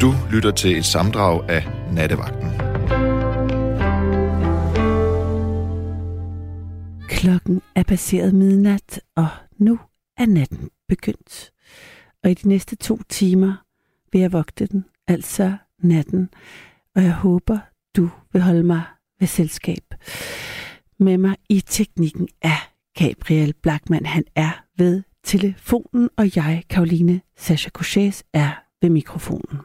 Du lytter til et samdrag af Nattevagten. Klokken er passeret midnat, og nu er natten begyndt. Og i de næste to timer vil jeg vogte den, altså natten. Og jeg håber, du vil holde mig ved selskab. Med mig i teknikken er Gabriel Blackman. Han er ved telefonen, og jeg, Karoline Sascha Kouchés, er ved mikrofonen.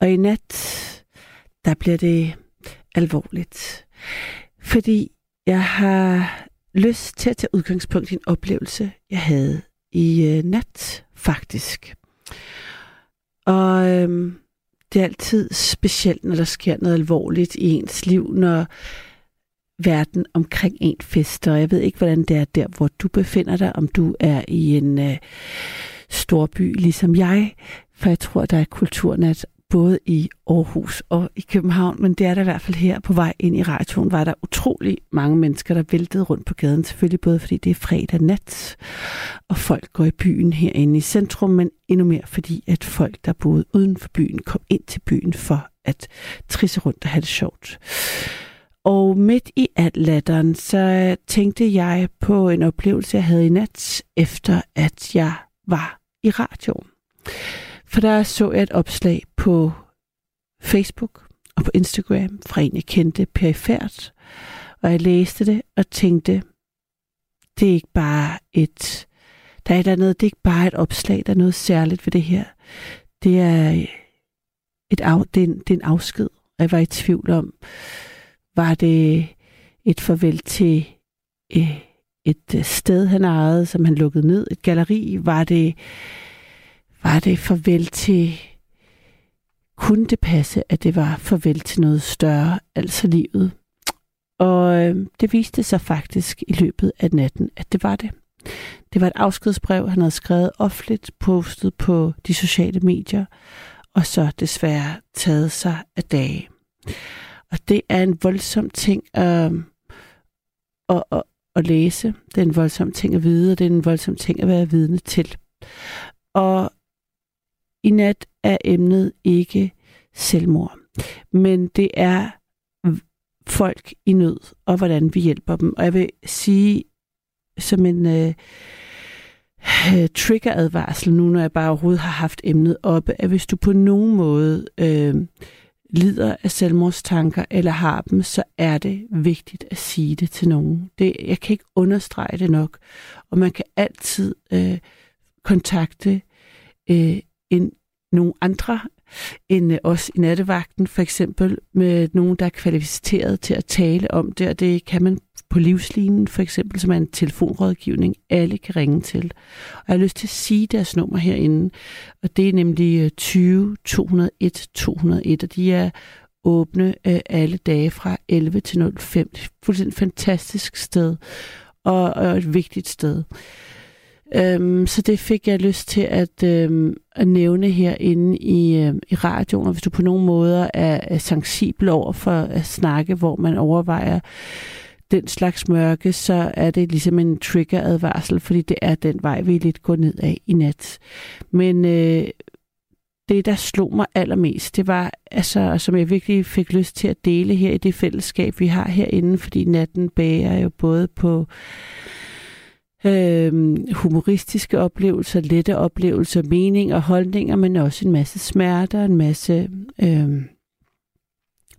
Og i nat, der bliver det alvorligt. Fordi jeg har lyst til at tage udgangspunkt i en oplevelse, jeg havde i øh, nat, faktisk. Og øhm, det er altid specielt, når der sker noget alvorligt i ens liv, når verden omkring en fester. Jeg ved ikke, hvordan det er der, hvor du befinder dig, om du er i en øh, storby ligesom jeg, for jeg tror, der er kulturnat både i Aarhus og i København, men det er der i hvert fald her på vej ind i radioen, var der utrolig mange mennesker, der væltede rundt på gaden, selvfølgelig både fordi det er fredag nat, og folk går i byen herinde i centrum, men endnu mere fordi, at folk, der boede uden for byen, kom ind til byen for at trisse rundt og have det sjovt. Og midt i alt latteren, så tænkte jeg på en oplevelse, jeg havde i nat, efter at jeg var i radioen. For der så jeg et opslag på Facebook og på Instagram fra en, jeg kendte perifært. Og jeg læste det og tænkte, det er ikke bare et, der er noget, det er ikke bare et opslag, der er noget særligt ved det her. Det er, et af, det er, en, det er en afsked. Og jeg var i tvivl om, var det et farvel til øh, et øh, sted, han ejede, som han lukkede ned, et galeri? Var det var det farvel til... Kunne det passe, at det var farvel til noget større, altså livet? Og øh, det viste sig faktisk i løbet af natten, at det var det. Det var et afskedsbrev, han havde skrevet offentligt, postet på de sociale medier, og så desværre taget sig af dage. Og det er en voldsom ting øh, at, at, at læse. Det er en voldsom ting at vide, og det er en voldsom ting at være vidne til. Og i nat er emnet ikke selvmord, men det er folk i nød, og hvordan vi hjælper dem. Og jeg vil sige som en øh, triggeradvarsel nu, når jeg bare overhovedet har haft emnet oppe, at hvis du på nogen måde øh, lider af selvmordstanker eller har dem, så er det vigtigt at sige det til nogen. Det, jeg kan ikke understrege det nok. Og man kan altid øh, kontakte øh, end nogle andre end øh, os i nattevagten, for eksempel med nogen, der er kvalificeret til at tale om det, og det kan man på livslinjen, for eksempel, som er en telefonrådgivning, alle kan ringe til. Og jeg har lyst til at sige deres nummer herinde, og det er nemlig 20 201 201, og de er åbne øh, alle dage fra 11 til 05. Det er et fuldstændig fantastisk sted, og, og et vigtigt sted. Øhm, så det fik jeg lyst til at, øhm, at nævne herinde i, øhm, i radioen, og hvis du på nogen måder er, er sensibel over for at snakke, hvor man overvejer den slags mørke, så er det ligesom en trigger-advarsel, fordi det er den vej, vi lidt går ned af i nat. Men øh, det, der slog mig allermest, det var, altså, som jeg virkelig fik lyst til at dele her i det fællesskab, vi har herinde, fordi natten bager jo både på øh, humoristiske oplevelser, lette oplevelser, meninger, holdninger, men også en masse smerter, en masse øh,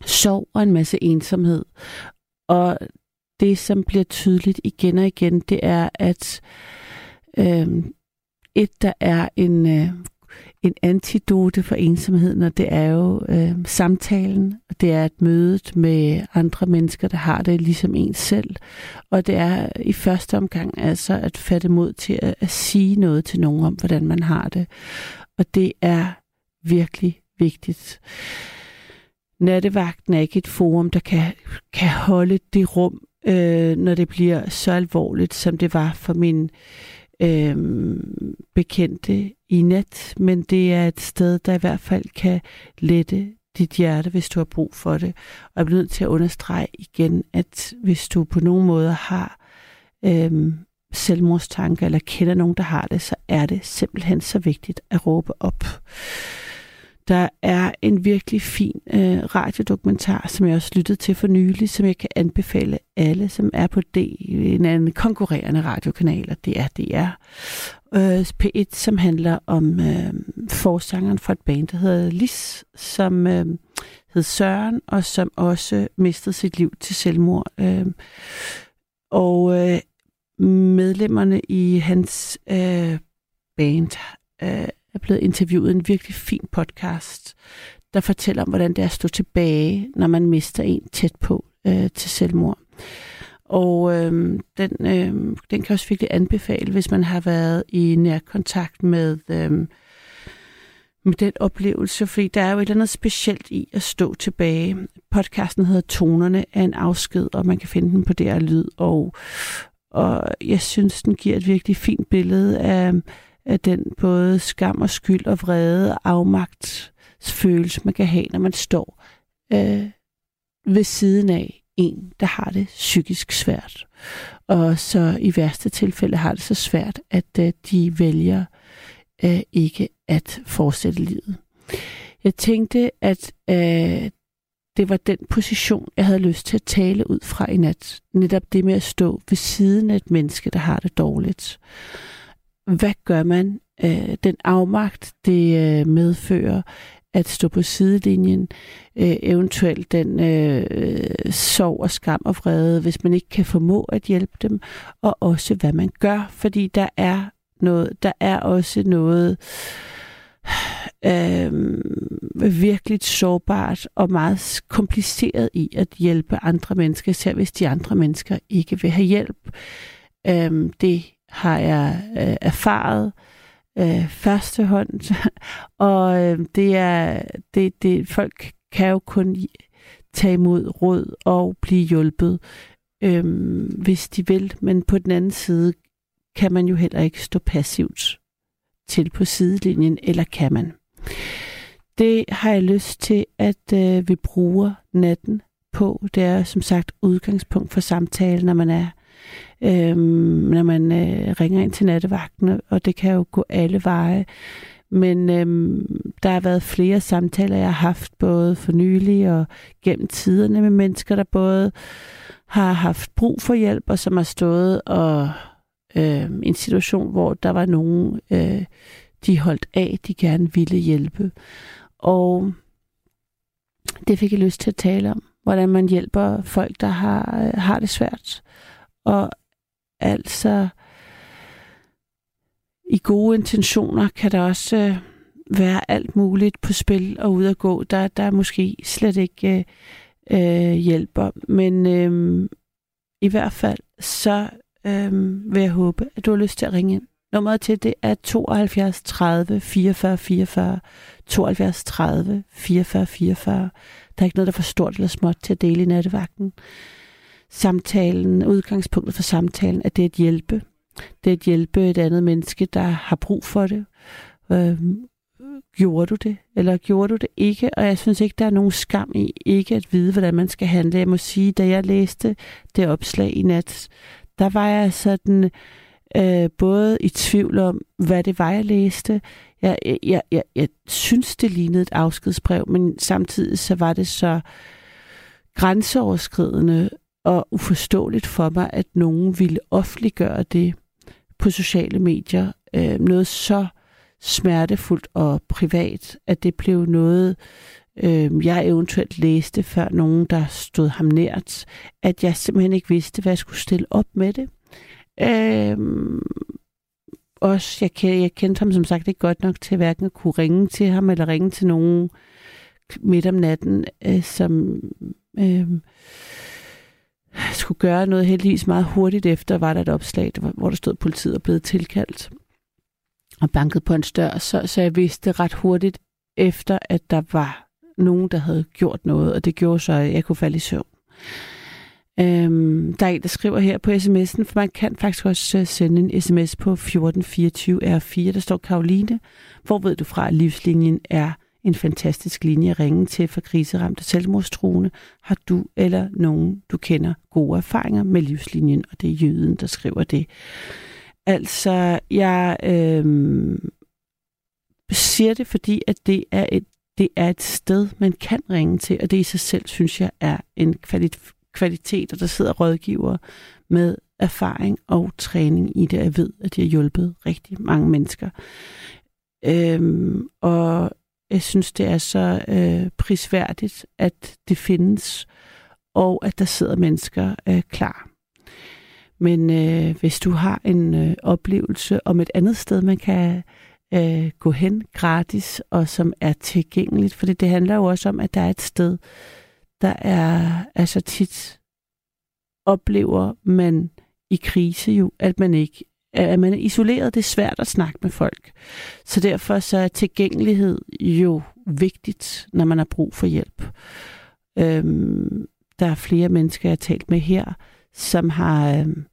sorg og en masse ensomhed. Og det, som bliver tydeligt igen og igen, det er, at øh, et, der er en øh, en antidote for ensomheden, og det er jo øh, samtalen, og det er et mødet med andre mennesker, der har det ligesom en selv. Og det er i første omgang altså at fatte mod til at, at sige noget til nogen om, hvordan man har det. Og det er virkelig vigtigt. Nattevagten er ikke et forum, der kan, kan holde det rum, øh, når det bliver så alvorligt, som det var for min øh, bekendte i net, men det er et sted, der i hvert fald kan lette dit hjerte, hvis du har brug for det. Og jeg bliver nødt til at understrege igen, at hvis du på nogen måde har øhm, selvmordstanker, eller kender nogen, der har det, så er det simpelthen så vigtigt at råbe op. Der er en virkelig fin øh, radiodokumentar, som jeg også lyttede til for nylig, som jeg kan anbefale alle, som er på D, en anden konkurrerende radiokanal, og det er DR. Øh, P1, som handler om øh, forsangeren for et band, der hedder Lis, som øh, hed Søren, og som også mistede sit liv til selvmord. Øh, og øh, medlemmerne i hans øh, band øh, er blevet interviewet i en virkelig fin podcast, der fortæller om, hvordan det er at stå tilbage, når man mister en tæt på øh, til selvmord. Og øh, den, øh, den kan også virkelig anbefale, hvis man har været i nær kontakt med, øh, med den oplevelse, fordi der er jo et eller andet specielt i at stå tilbage. Podcasten hedder Tonerne af en afsked, og man kan finde den på DR Lyd, og, og jeg synes, den giver et virkelig fint billede af, af den både skam og skyld og vrede og afmagtsfølelse, man kan have, når man står øh, ved siden af en, der har det psykisk svært. Og så i værste tilfælde har det så svært, at øh, de vælger øh, ikke at fortsætte livet. Jeg tænkte, at øh, det var den position, jeg havde lyst til at tale ud fra i nat. Netop det med at stå ved siden af et menneske, der har det dårligt. Hvad gør man? Øh, den afmagt, det øh, medfører at stå på sidelinjen, øh, eventuelt den øh, sorg og skam og vrede, hvis man ikke kan formå at hjælpe dem, og også hvad man gør, fordi der er noget, der er også noget øh, virkelig sårbart og meget kompliceret i at hjælpe andre mennesker, især hvis de andre mennesker ikke vil have hjælp. Øh, det har jeg øh, erfaret øh, Øh, første hånd, og øh, det er det, det folk kan jo kun tage imod råd og blive hjulpet, øh, hvis de vil, men på den anden side kan man jo heller ikke stå passivt til på sidelinjen, eller kan man? Det har jeg lyst til, at øh, vi bruger natten på. Det er som sagt udgangspunkt for samtalen, når man er øh, når man øh, ringer ind til nattevagten, og det kan jo gå alle veje. Men øh, der har været flere samtaler, jeg har haft, både for nylig og gennem tiderne med mennesker, der både har haft brug for hjælp, og som har stået og øh, en situation, hvor der var nogen, øh, de holdt af, de gerne ville hjælpe. Og det fik jeg lyst til at tale om, hvordan man hjælper folk, der har, har det svært. Og altså, i gode intentioner kan der også øh, være alt muligt på spil og ud at gå, der, der er måske slet ikke øh, øh hjælper. Men øh, i hvert fald, så øh, vil jeg håbe, at du har lyst til at ringe ind. Nummeret til det er 72 30 44 44. 72 30 44 44. Der er ikke noget, der er for stort eller småt til at dele i nattevagten. Samtalen, udgangspunktet for samtalen, er det at hjælpe. Det er at hjælpe et andet menneske, der har brug for det. Øh, gjorde du det, eller gjorde du det ikke? Og jeg synes ikke, der er nogen skam i ikke at vide, hvordan man skal handle. Jeg må sige, da jeg læste det opslag i nat, der var jeg sådan øh, både i tvivl om, hvad det var, jeg læste. Jeg, jeg, jeg, jeg, jeg synes, det lignede et afskedsbrev, men samtidig så var det så grænseoverskridende og uforståeligt for mig, at nogen ville offentliggøre det på sociale medier. Øh, noget så smertefuldt og privat, at det blev noget, øh, jeg eventuelt læste før nogen, der stod ham nært, at jeg simpelthen ikke vidste, hvad jeg skulle stille op med det. Øh, også, jeg, jeg kendte ham som sagt ikke godt nok til hverken at kunne ringe til ham, eller ringe til nogen midt om natten, øh, som øh, skulle gøre noget heldigvis meget hurtigt efter, var der et opslag, hvor der stod, at politiet er blevet tilkaldt og banket på en dør, så, så jeg vidste ret hurtigt efter, at der var nogen, der havde gjort noget, og det gjorde så, at jeg kunne falde i søvn. Øhm, der er en, der skriver her på sms'en, for man kan faktisk også øh, sende en sms på 1424 R4. Der står Karoline, hvor ved du fra, at livslinjen er en fantastisk linje at ringe til for kriseramte selvmordstruende. Har du eller nogen, du kender, gode erfaringer med livslinjen? Og det er jøden, der skriver det. Altså, jeg øh, siger det, fordi at det er et det er et sted, man kan ringe til, og det i sig selv, synes jeg, er en kvalitet, og der sidder rådgiver med erfaring og træning i det. Jeg ved, at de har hjulpet rigtig mange mennesker. Øhm, og jeg synes, det er så øh, prisværdigt, at det findes, og at der sidder mennesker øh, klar. Men øh, hvis du har en øh, oplevelse om et andet sted, man kan øh, gå hen gratis, og som er tilgængeligt, for det handler jo også om, at der er et sted, der er altså tit oplever man i krise jo, at man ikke at man er isoleret, det er svært at snakke med folk. Så derfor så er tilgængelighed jo vigtigt, når man har brug for hjælp. Øhm, der er flere mennesker, jeg har talt med her, som har øhm,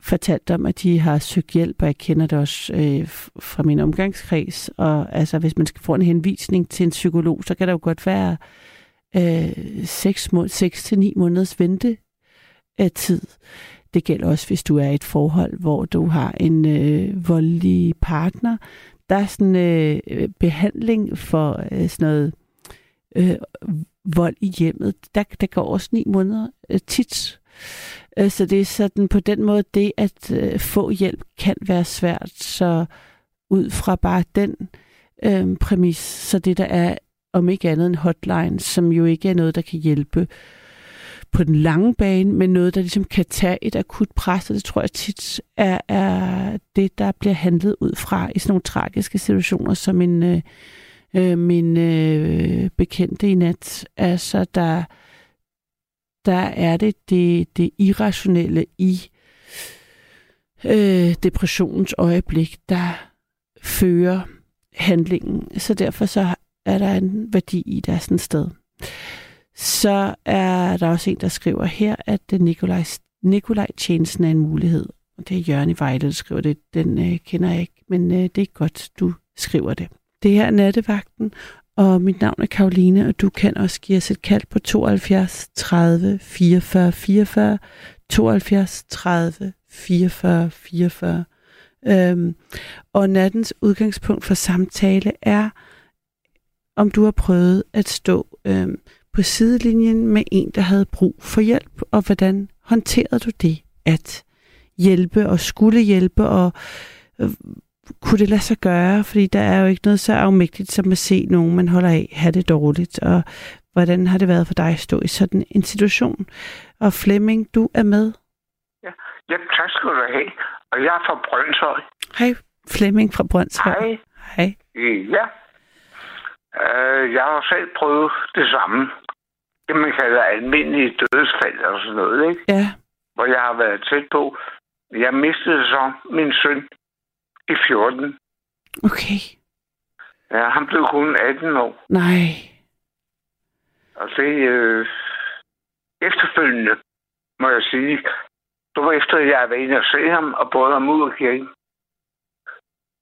fortalt om, at de har søgt hjælp, og jeg kender det også øh, fra min omgangskreds. Og altså, hvis man skal få en henvisning til en psykolog, så kan der jo godt være øh, 6, må- 6 til 9 måneders vente Øh, tid. Det gælder også, hvis du er i et forhold, hvor du har en øh, voldelig partner. Der er sådan øh, behandling for øh, sådan noget øh, vold i hjemmet. Der, der går også ni måneder øh, tit. Øh, så det er sådan på den måde, det at øh, få hjælp kan være svært. Så ud fra bare den øh, præmis, så det der er om ikke andet en hotline, som jo ikke er noget, der kan hjælpe på den lange bane, men noget, der ligesom kan tage et akut pres, og det tror jeg tit er, er det, der bliver handlet ud fra i sådan nogle tragiske situationer, som en, øh, øh, min øh, bekendte i nat. Altså, der, der er det det, det irrationelle i øh, depressionens øjeblik, der fører handlingen. Så derfor så er der en værdi i, der er sådan et sted. Så er der også en, der skriver her, at Nikolaj, Nikolaj tjenesten er en mulighed. Og det er Jørgen i Vejle, der skriver det. Den øh, kender jeg ikke, men øh, det er godt, du skriver det. Det her er nattevagten, og mit navn er Karoline, og du kan også give os et kald på 72 30 44 44, 72 30 44 44. Øhm, og nattens udgangspunkt for samtale er, om du har prøvet at stå øhm, på sidelinjen med en, der havde brug for hjælp, og hvordan håndterede du det at hjælpe og skulle hjælpe, og øh, kunne det lade sig gøre? Fordi der er jo ikke noget så afmægtigt som at se nogen, man holder af, have det dårligt, og hvordan har det været for dig at stå i sådan en situation? Og Flemming, du er med. Ja, ja tak skal du have. Og jeg er fra Brøndshøj. Hej, Flemming fra Brøndshøj. Hej. Hej. Ja. Uh, jeg har selv prøvet det samme det, man kalder almindelige dødsfald og sådan noget, ikke? Ja. Hvor jeg har været tæt på. Jeg mistede så min søn i 14. Okay. Ja, han blev kun 18 år. Nej. Og det øh, efterfølgende, må jeg sige, det var efter, at jeg var inde og se ham og både ham ud af kirken.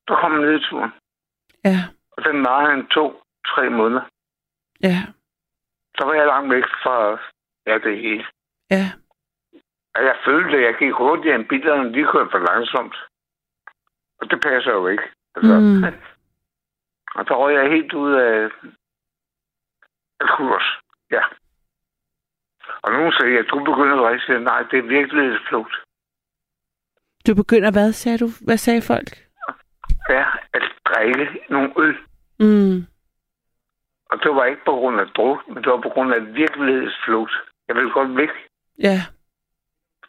Så kom han ned i turen. Ja. Og den var han to-tre måneder. Ja så var jeg langt væk fra ja, det hele. Ja. Og jeg følte, at jeg gik hurtigere end bilerne, de kørte for langsomt. Og det passer jo ikke. Altså. Mm. og så røg jeg helt ud af, af kurs. Ja. Og nogen sagde, at du begynder at rejse. Nej, det er virkelighedsflugt. Du begynder hvad, sagde du? Hvad sagde folk? Ja, at drikke nogle øl. Mm. Og det var ikke på grund af druk, men det var på grund af virkelighedsflugt. Jeg ville godt væk. Ja.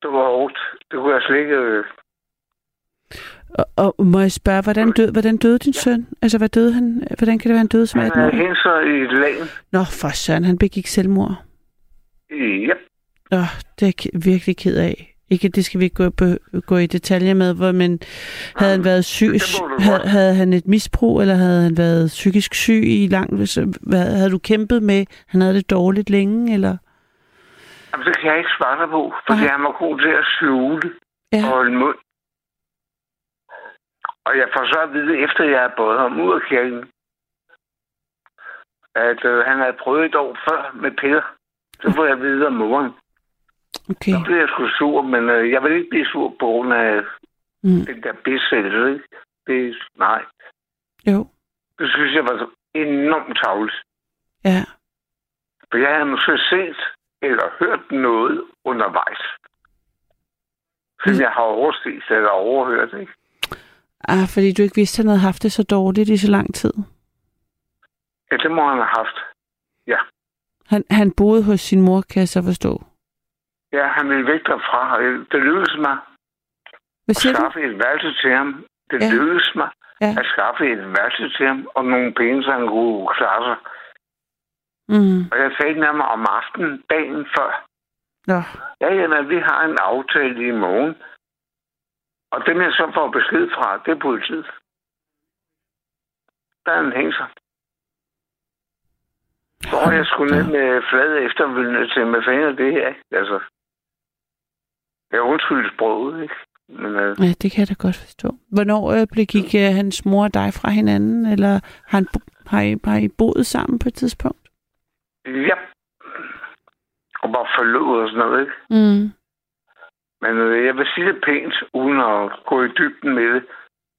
Det var hårdt. Det kunne jeg slet ikke... Øh. Og, og må jeg spørge, hvordan døde, hvordan døde din ja. søn? Altså, hvad døde han? Hvordan kan det være, han døde som 18 år? Han så i et lagen. Nå, for søren, han begik selvmord. Ja. Nå, det er jeg virkelig ked af. Ikke, det skal vi ikke gå, gå i detaljer med, hvor, men havde han været syg, havde, havde han et misbrug, eller havde han været psykisk syg i lang, hvad, havde du kæmpet med, han havde det dårligt længe, eller? Jamen, det kan jeg ikke svare dig på, fordi Aha. han var god til at skjule ja. og holde mund. Og jeg får så at vide, efter jeg har båret ham ud af kirken, at øh, han havde prøvet et år før med Peter. Så får jeg at vide om moren. Okay. Så blev jeg sgu sur, men øh, jeg vil ikke blive sur på grund af mm. den der bisættelse. Det, nej. Jo. Det synes jeg var enormt tavligt. Ja. For jeg havde måske set eller hørt noget undervejs. Som Mm. jeg har overset eller overhørt, ikke? Ah, fordi du ikke vidste, at han havde haft det så dårligt i så lang tid. Ja, det må han have haft. Han, han boede hos sin mor, kan jeg så forstå. Ja, han ville væk derfra. og Det lykkedes mig Hvad at siger du? skaffe et værelse til ham. Det Ja. lykkedes mig Ja. at skaffe et værelse til ham og nogle penge, så han kunne klare sig. Mm. Og jeg talte med ham om aftenen dagen før. Nå. Ja, jamen, vi har en aftale i morgen. Og dem, jeg så får besked fra, det er politiet. Der er en hængser. Så var jeg skulle ned med flade efterfølgende til, hvad fanden det her? Altså, jeg undskyld sproget, ikke? Men øh, Ja, det kan jeg da godt forstå. Hvornår øh, blev gik øh, hans mor og dig fra hinanden, eller har, han, har, I, har I boet sammen på et tidspunkt? ja. Og bare forlovet og sådan noget, ikke? Mm. Men øh, jeg vil sige det pænt, uden at gå i dybden med det.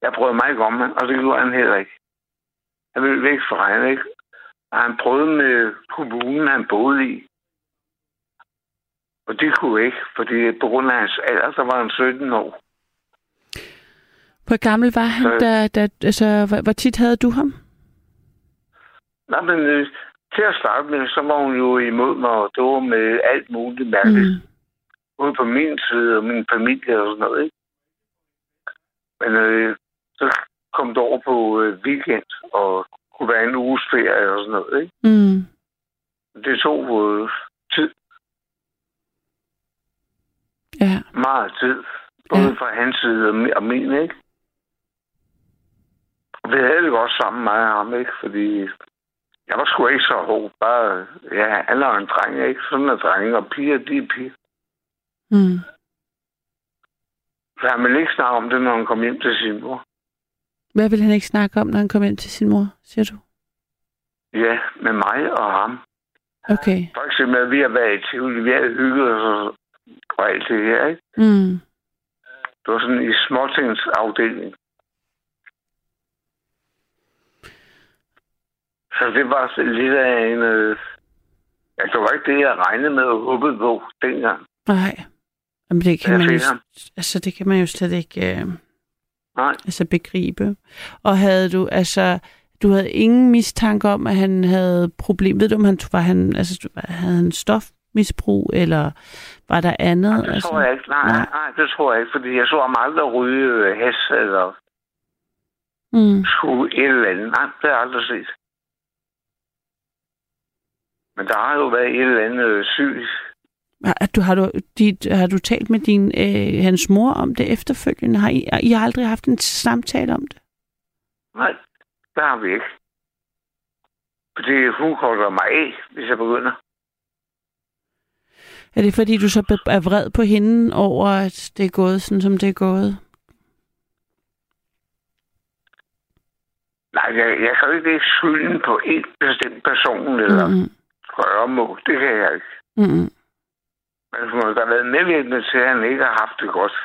Jeg prøvede mig ikke om ham, og det gjorde han heller ikke. Han ville væk fra hende, ikke? Og han prøvede med kommunen, han boede i. Og det kunne ikke, fordi på grund af hans alder, så var han 17 år. Hvor gammel var han, Så- da, da, altså, hvor, hvor tit havde du ham? Nå, men øh, til at starte med, så var hun jo imod mig, og det var med alt muligt mærkeligt. Mm. Både på min side og min familie og sådan noget, ikke? Men øh, så kom det over på øh, weekend, og kunne være en uges ferie og sådan noget, ikke? Mm. Det tog øh, tid, Ja. Meget tid. Både Ja. fra hans side og min, ikke? Og vi havde det godt sammen, mig og ham, ikke? Fordi jeg var sgu ikke så hård. Bare, ja, han er en dreng, ikke? Sådan er drenge, og piger, de er piger. Mm. Så han ville ikke snakke om det, når han kom hjem til sin mor. Hvad ville han ikke snakke om, når han kom ind til sin mor, siger du? Ja, med mig og ham. Okay. For eksempel, at vi har været i Tivoli, vi har hygget os og, og alt det her, ikke? Mm. Det var sådan i småtingsafdeling. Så det var så lidt af en... Øh, ja, det var ikke det, jeg regnede med og håbede på dengang. Nej. Jamen, det kan, Jeg man jo, altså, det kan man jo slet ikke øh, Nej, altså, begribe. Og havde du, altså, du havde ingen mistanke om, at han havde problem. Ved du, om han var han, altså, havde han stofmisbrug, eller var der andet? det altså? tror jeg ikke. Nej, nej. nej, nej, det tror jeg ikke, fordi jeg så ham aldrig ryge øh, has eller Mm. skulle et eller andet. Nej, det har jeg aldrig set. Men der har jo været et eller andet øh. Har du, har, du, dit, har du talt med din, øh, hans mor om det efterfølgende? Har I, I har aldrig haft en samtale om det? Nej, det har vi ikke. Fordi hun kolder mig af, hvis jeg begynder. Er det fordi, du så er vred på hende over, at det er gået sådan, som det er gået? Nej, jeg, jeg kan jo ikke lægge skylden på en bestemt person eller mm. Røremål. Det kan jeg ikke. Mm-mm. Men hun har været medvirkende til, at han ikke har haft det godt.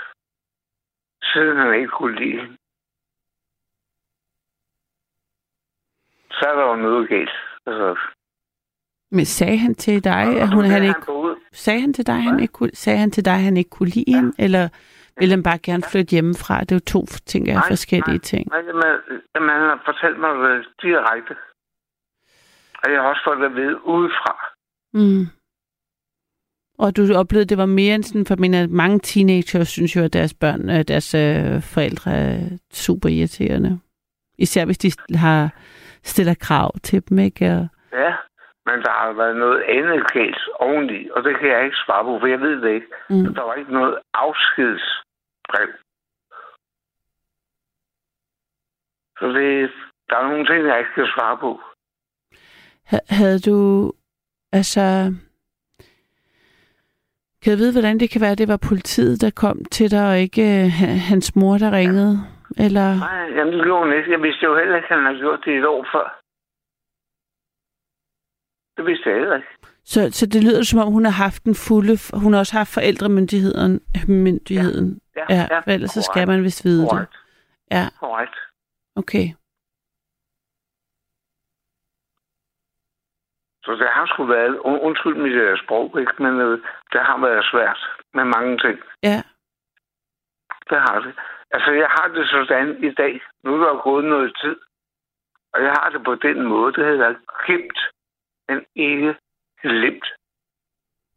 Siden han ikke kunne lide. Så er der jo noget galt. Altså, Men sagde han til dig, at og hun, han ikke, boet. Sagde han til dig, han ikke kunne, sagde han til dig, han ikke kunne lide hende, eller ville han bare gerne flytte hjemmefra? Det er jo to ting af Nej, forskellige nej. ting. Nej, jamen, jamen, han har fortalt mig det direkte. Og jeg har også fået det at vide udefra. Mm. Og du oplevede, at det var mere end sådan, for jeg mener, mange teenager synes jo, at deres børn, øh, deres øh, forældre er super irriterende. Især hvis de har stiller krav til dem, ikke? Og, Ja, men der har været noget andet galt oveni, og det kan jeg ikke svare på, for jeg ved det ikke. mm. Der var ikke noget afskedsbrev. Så det, der er nogle ting, jeg ikke kan svare på. Ha- Havde du, altså... Kan jeg vide, hvordan det kan være, at det var politiet, der kom til dig, og ikke øh, ha- hans mor, der ringede? Eller... Nej, jamen det gjorde hun ikke. Jeg vidste jo heller ikke, at han havde gjort det et år før. Det vidste jeg heller ikke. Så, så det lyder som om, hun har haft den fulde... Hun har også haft forældremyndigheden. Myndigheden. Ja, Ja, ja for ellers så skal man vist vide det. Korrekt. Ja, Korrekt. okay. Så det har sgu været, un- undskyld mit øh, sprog, ikke? men øh, det har været svært med mange ting. Ja. Det har det. Altså, jeg har det sådan i dag. Nu er der gået noget tid. Og jeg har det på den måde, det hedder gemt, men ikke glemt.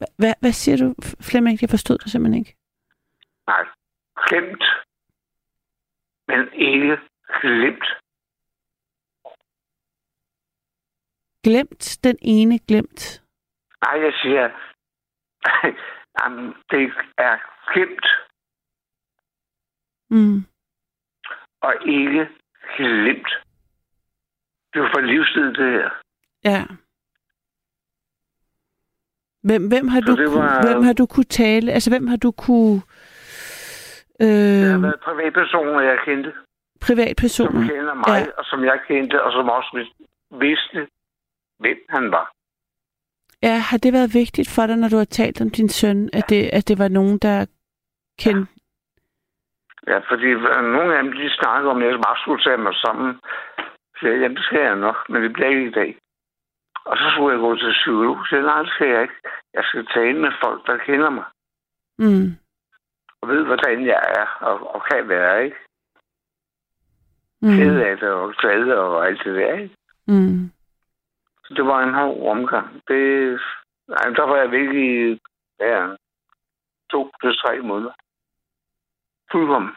Hva- Hvad, hvad siger du, Flemming? Jeg forstod det simpelthen ikke. Nej, glemt, men ikke glemt. Glemt den ene glemt. Nej, jeg siger, jamen, det er gemt Mm. og ikke glemt. Det er for livstid, det her. Ja. Hvem, hvem, har Så du, var- hvem har du kunne tale? Altså, hvem har du kunne... Det har Øh, været privatpersoner, jeg kendte, som privatpersoner? kender mig, Ja. og som jeg kendte, og som også vid- vidste, hvem han var. Ja, har det været vigtigt for dig, når du har talt om din søn, at det, at det var nogen, der kendte... Ja, fordi øh, nogle af dem, de snakker om, at jeg bare skulle tage mig sammen. Så jeg, jamen, det skal jeg nok, men det bliver ikke i dag. Og så skulle jeg gå til psykolog. Så jeg, nej, det skal jeg ikke. Jeg skal tale med folk, der kender mig. Mm. Og ved, hvordan jeg er og, og kan være, ikke? Mm. Ked af det og glad og alt det der, ikke? Mm. Så det var en hård omgang. Det, nej, der var jeg væk i ja, to til tre måneder. Fuldkommen.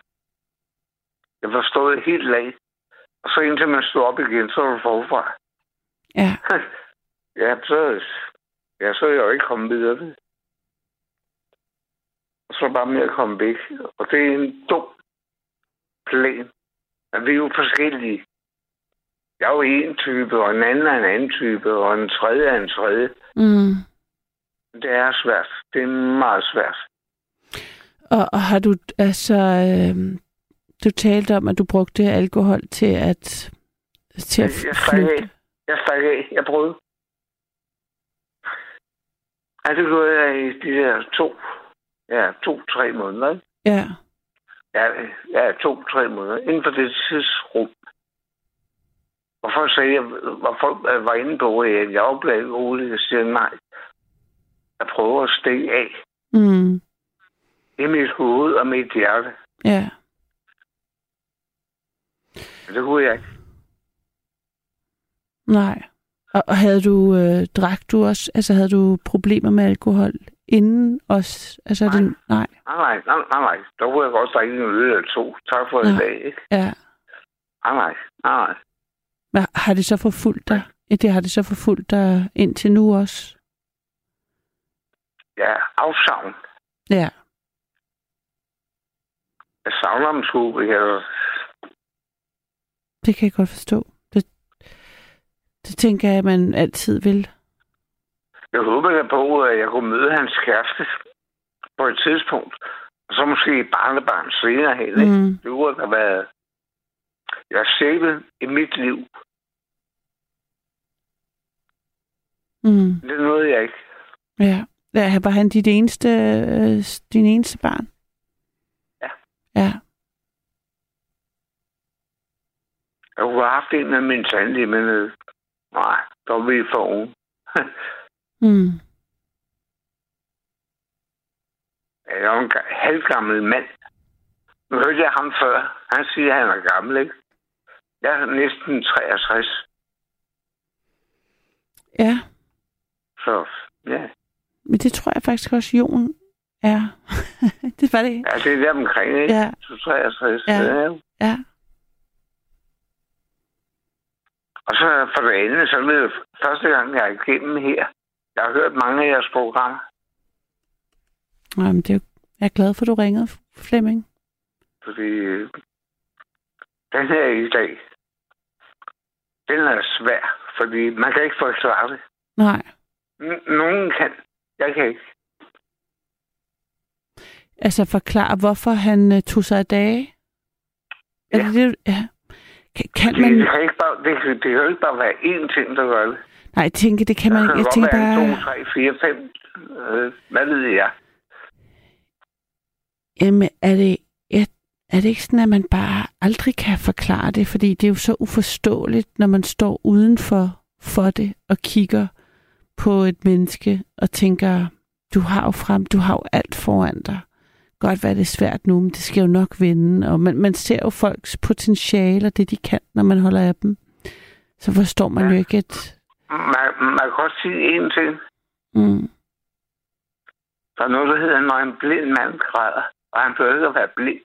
Jeg forstod helt af. Og så indtil man stod op igen, så var det forfra. Ja. Ja, så, ja, så er jeg jo ikke kommet videre. Og så bare med at komme væk. Og det er en dum plan. Men vi er jo forskellige. Jeg er jo en type, og en anden er en anden type, og en tredje er en tredje. Mm. Det er svært. Det er meget svært. Og, og har du, altså, øh, du talte om, at du brugte alkohol til at, til at Jeg stak flygte. af. Jeg stak af. Jeg prøvede. Ja, det gjorde jeg i de der to, ja, to-tre måneder. ikke? Ja. Ja, ja to-tre måneder. Inden for det tidsrum. Og folk sagde, jeg, hvor folk var inde på, at jeg var blevet rolig. Jeg siger nej. Jeg prøver at stikke af Mm. i mit hoved og mit hjerte. Ja. Det kunne jeg ikke. Nej. Og, og havde du, øh, drak du også, altså havde du problemer med alkohol inden os? Altså, Nej. Den, nej. Nej, nej, nej, nej, nej. Der kunne jeg godt drikke en øl eller to. Tak for Ja. i dag, ikke? Ja. Nej, nej, nej, nej. Men har det så forfulgt dig? Ja, det har det så forfulgt dig indtil nu også? Ja, afsavn. Ja. Jeg savner dem sgu. Det kan jeg godt forstå. Det, tænker jeg, at man altid vil. jeg håber på, at jeg kunne møde hans kæreste på et tidspunkt. Og så måske et barnebarn senere hen, ikke? Mm. Det burde have været... Jeg har i mit liv. Mm. Det noget, jeg ikke... Ja. ja. Var han dit eneste, øh, din eneste barn? Ja. Ja. Jeg kunne have haft en med min tandlige, men øh, nej, der var vi for unge. Mm. Jeg er en ga- halvgammel mand. Nu hørte jeg ham før. Han siger, at han er gammel, ikke? Jeg er næsten 63. Ja. Så ja, Men det tror jeg faktisk også, Jon er. det var det. ja det er der omkring, ikke? Ja. Så 63. Ja. Ja. Ja. Og så for det andet, så er det første gang, jeg er igennem her. Jeg har hørt mange af jeres programmer. Jamen, det er jeg er glad for, at du ringede, Flemming. Fordi øh, den her i dag, den er svær. Fordi man kan ikke forklare det. Nej. N- nogen kan. Jeg kan ikke. Altså forklare, hvorfor han uh, tog sig af dage? Er Ja. det det, du- ja. Kan, kan Det, man... kan ikke bare, det, det kan jo ikke bare være én ting, der gør det. Nej, jeg tænker, det kan man ikke. Jeg tænker bare... to, tre, fire, fem. Øh, hvad ved jeg? Jamen, er det, er det ikke sådan, at man bare aldrig kan forklare det? Fordi det er jo så uforståeligt, når man står udenfor for det og kigger på et menneske og tænker, du har jo frem, du har jo alt foran dig. Godt være det er svært nu, men det skal jo nok vinde. Og man, man ser jo folks potentiale og det, de kan, når man holder af dem. Så forstår man ja. jo ikke, at... Man, man kan godt sige en ting. Mm. Der er noget, der hedder, når en blind mand græder, og han behøver ikke at være blind.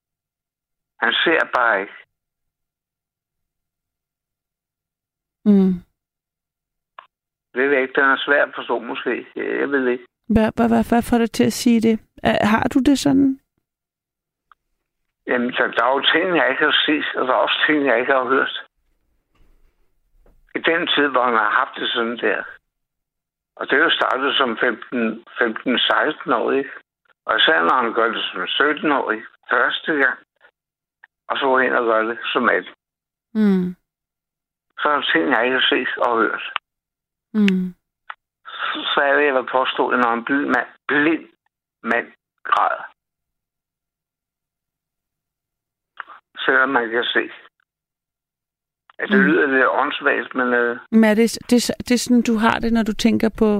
Han ser bare ikke. Mm. Det jeg ikke, den er svær at forstå måske. Jeg ved ikke. Hvad, hvad, hvad, hvad får dig til at sige det? Er, har du det sådan? Jamen, så der er jo ting, jeg ikke har set, og der er også ting, jeg ikke har hørt. I den tid, hvor han har haft det sådan der. Og det er jo startet som 15-16 år, ikke? Og især når han gør det som 17-årig første gang, og så ind og gør det som 18. Mm. Så er der ting, jeg ikke har set og hørt. Mm. Så er det, jeg vil påstå, at når en blind mand, blind mand græder. Selvom man kan se. Ja, det Mm. lyder lidt åndssvagt, men øh, Men er det, det, det er sådan, du har det, når du tænker på,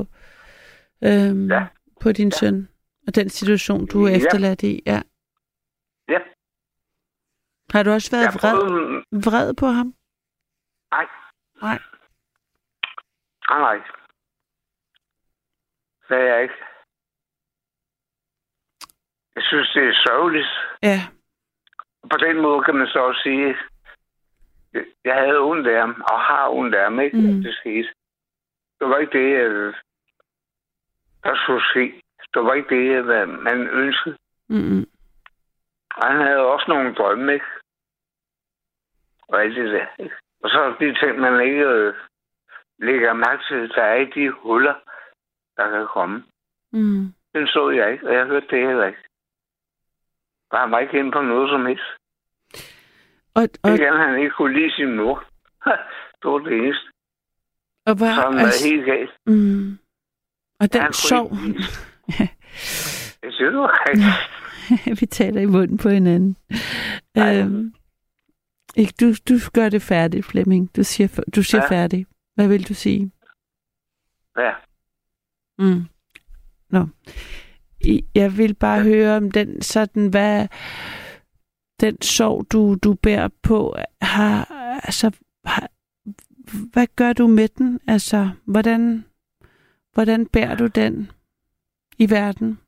øhm, Ja. på din søn? Og den situation, du er Ja. efterladt i? Ja. ja. Har du også været Jeg vred, prøvede, vred på ham? Nej. Nej. Nej, nej. Det er jeg ikke. Jeg synes, det er sørgeligt. Ja. På den måde kan man så også sige, jeg havde ondt af ham, og har ondt af ham, ikke? Mm. Mm. Det skete. Det var ikke det, der skulle ske. Det var ikke det, hvad man ønskede. Og han havde også nogle drømme, ikke? Og alt det der, ikke? Og så de ting, man ikke øh, lægger mærke til, der er i de huller, der kan komme. Mm. Den så jeg ikke, og jeg hørte det heller ikke. Han var ikke på noget som helst. Og, og, Ikke at han ikke kunne lide sin mor. det var det eneste. og, hvad, han var altså, helt galt. mm. og den Han sorg, ikke Det synes du vi taler i munden på hinanden. Ej. Øhm, ikke, du, du gør det færdigt, Flemming. Du siger, du siger Ja. færdig. Hvad vil du sige? Ja. Mm. Nå. I- Jeg vil bare høre om den sådan, hvad den sorg, du, du bærer på, har, altså, har, hvad gør du med den? Altså, hvordan, hvordan bærer du den i verden?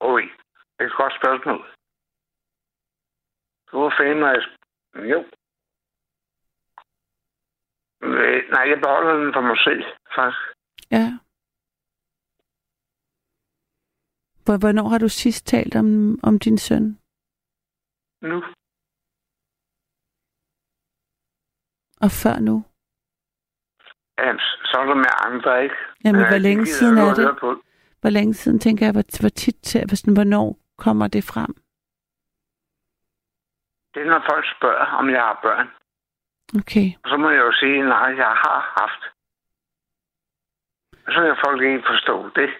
Oj, det er et godt spørgsmål. Du var fanden, jeg... Jo. Nej, jeg beholder den for mig selv, faktisk. Ja. Hvor- Hvornår har du sidst talt om, om din søn? Nu. Og før nu? Ja, så er der med andre, ikke? Jamen, Ja, hvor de længe gider siden er det? På. Hvor længe siden, tænker jeg, hvor, hvor tit, hvornår kommer det frem? Det er, når folk spørger, om jeg har børn. Okay. Og så må jeg jo sige, nej, jeg har haft. Og så kan folk ikke forstå det.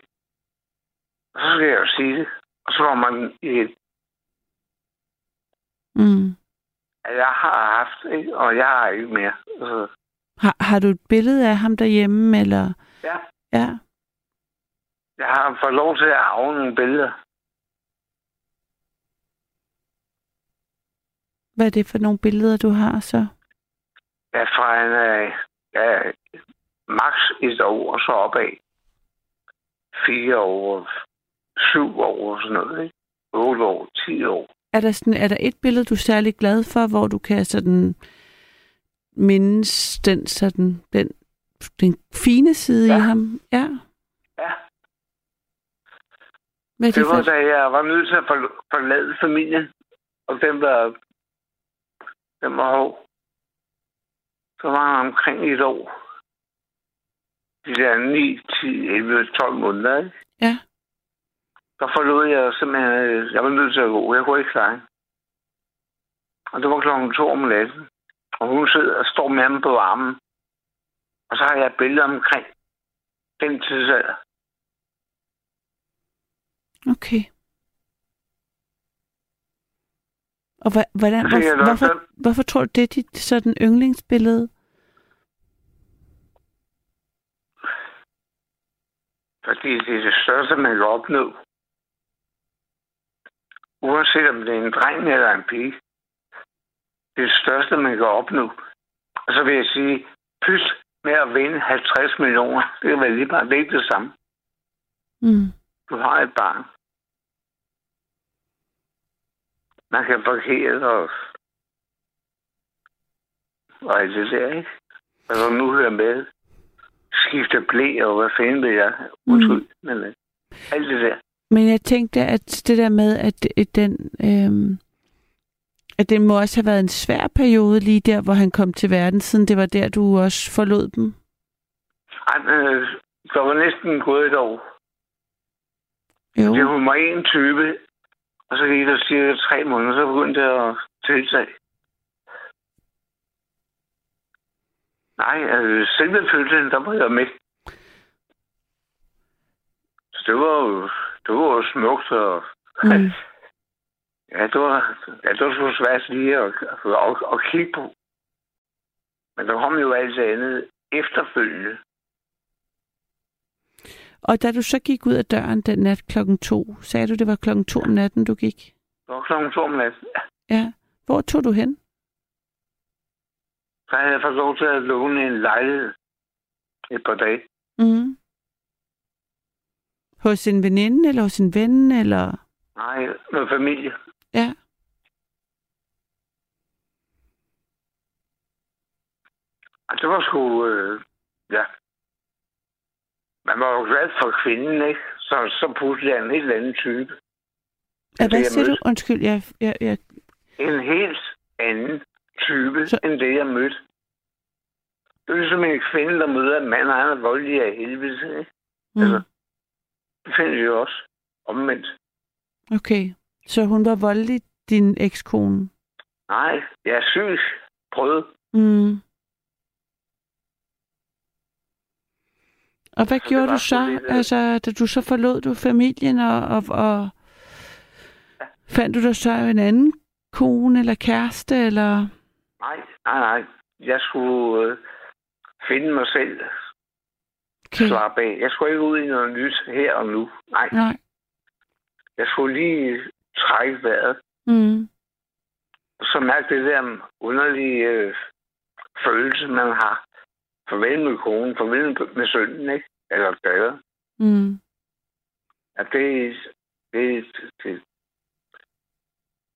Så skal jeg jo sige det. Og så får man igen, Mm. jeg har haft, ikke? og jeg har ikke mere. Altså, Har, har du et billede af ham derhjemme, eller? ja, Ja. jeg har fået lov til at arve nogle billeder. Hvad er det for nogle billeder, du har så? Ja, fra en, øh, ja, max et år og så opad. Fire år, syv år og sådan noget, ikke? Otte år, ti år. Er der, sådan, er der et billede, du er særlig glad for, hvor du kan sådan mindes den, sådan, den, den fine side Ja. i ham? Ja. Ja, Hvad det, det var, da jeg var nødt til at forl- forlade familien. Og den var, den var hård. Så var han omkring et år. De der 9, 10, 11, 12 måneder, ikke? Ja. Der forlod jeg simpelthen, øh, jeg var nødt til at gå. Jeg kunne ikke klare. Og det var klokken to om natten. Og hun sidder og står med ham på armen. Og så har jeg et billede omkring den tidsalder. Okay. Og hvordan, hvor, hvorfor, nok- hvorfor tror du, det er dit sådan yndlingsbillede? Fordi det er det største, man kan opnå. Uanset om det er en dreng eller en pige. Det er det største, man kan opnå. Og så vil jeg sige, pyst med at vinde 50 millioner. Det er vel lige bare det er det samme. Mm. Du har et barn. Man kan parkere og, og alt det der, ikke? Altså nu hører med. Skifte blæ og hvad fanden vil jeg? Undskyld, mm. men alt det der. Men jeg tænkte, at det der med, at øh, den, øhm, at det må også have været en svær periode lige der, hvor han kom til verden, siden det var der, du også forlod dem. Men, øh, der var næsten gået et år. Jo. Det var mig en type, og så gik der cirka tre måneder, så begyndte det at tiltage. Nej, altså, selve fødslen, der var jeg med. Så det var jo, det var smukt, og Mm. ja, det var, ja, det var så svært lige at, at, at, kigge på. Men der kom jo alt det andet efterfølgende. Og da du så gik ud af døren den nat klokken to, sagde du, det var klokken to om natten, du gik? Det var klokken to om natten. Ja. Hvor tog du hen? Så havde jeg fået lov til at låne en lejlighed et par dage. Mm. Hos en veninde, eller hos en ven, eller... Nej, med familie. Ja. Det var sgu, øh, ja. Man var jo glad for kvinden, ikke? Så, så pludselig er en helt anden type. ja hvad siger du? Undskyld, jeg, jeg, jeg... En helt anden type, så... end det, jeg mødte. Det er ligesom en kvinde, der møder en mand, og han er voldelig af helvede, ikke? Mm. Altså. Det finder vi også omvendt. Okay. Så hun var voldelig, din ekskone? Nej, jeg er syg. Prøv. Mm. Og hvad Så gjorde du så? lidt, Altså, da du så forlod du familien, og, og, og fandt du dig så en anden kone eller kæreste, eller... Nej, nej, nej. Jeg skulle øh, finde mig selv. Okay. Slappe af. Jeg skulle ikke ud i noget nyt her og nu. Nej, Nej. jeg skulle lige trække vejret. Mm. Så mærke det der underlige øh, følelse, man har. Farvel med konen, farvel med- sønnen, ikke? Eller datter. Mm. At det, det, det,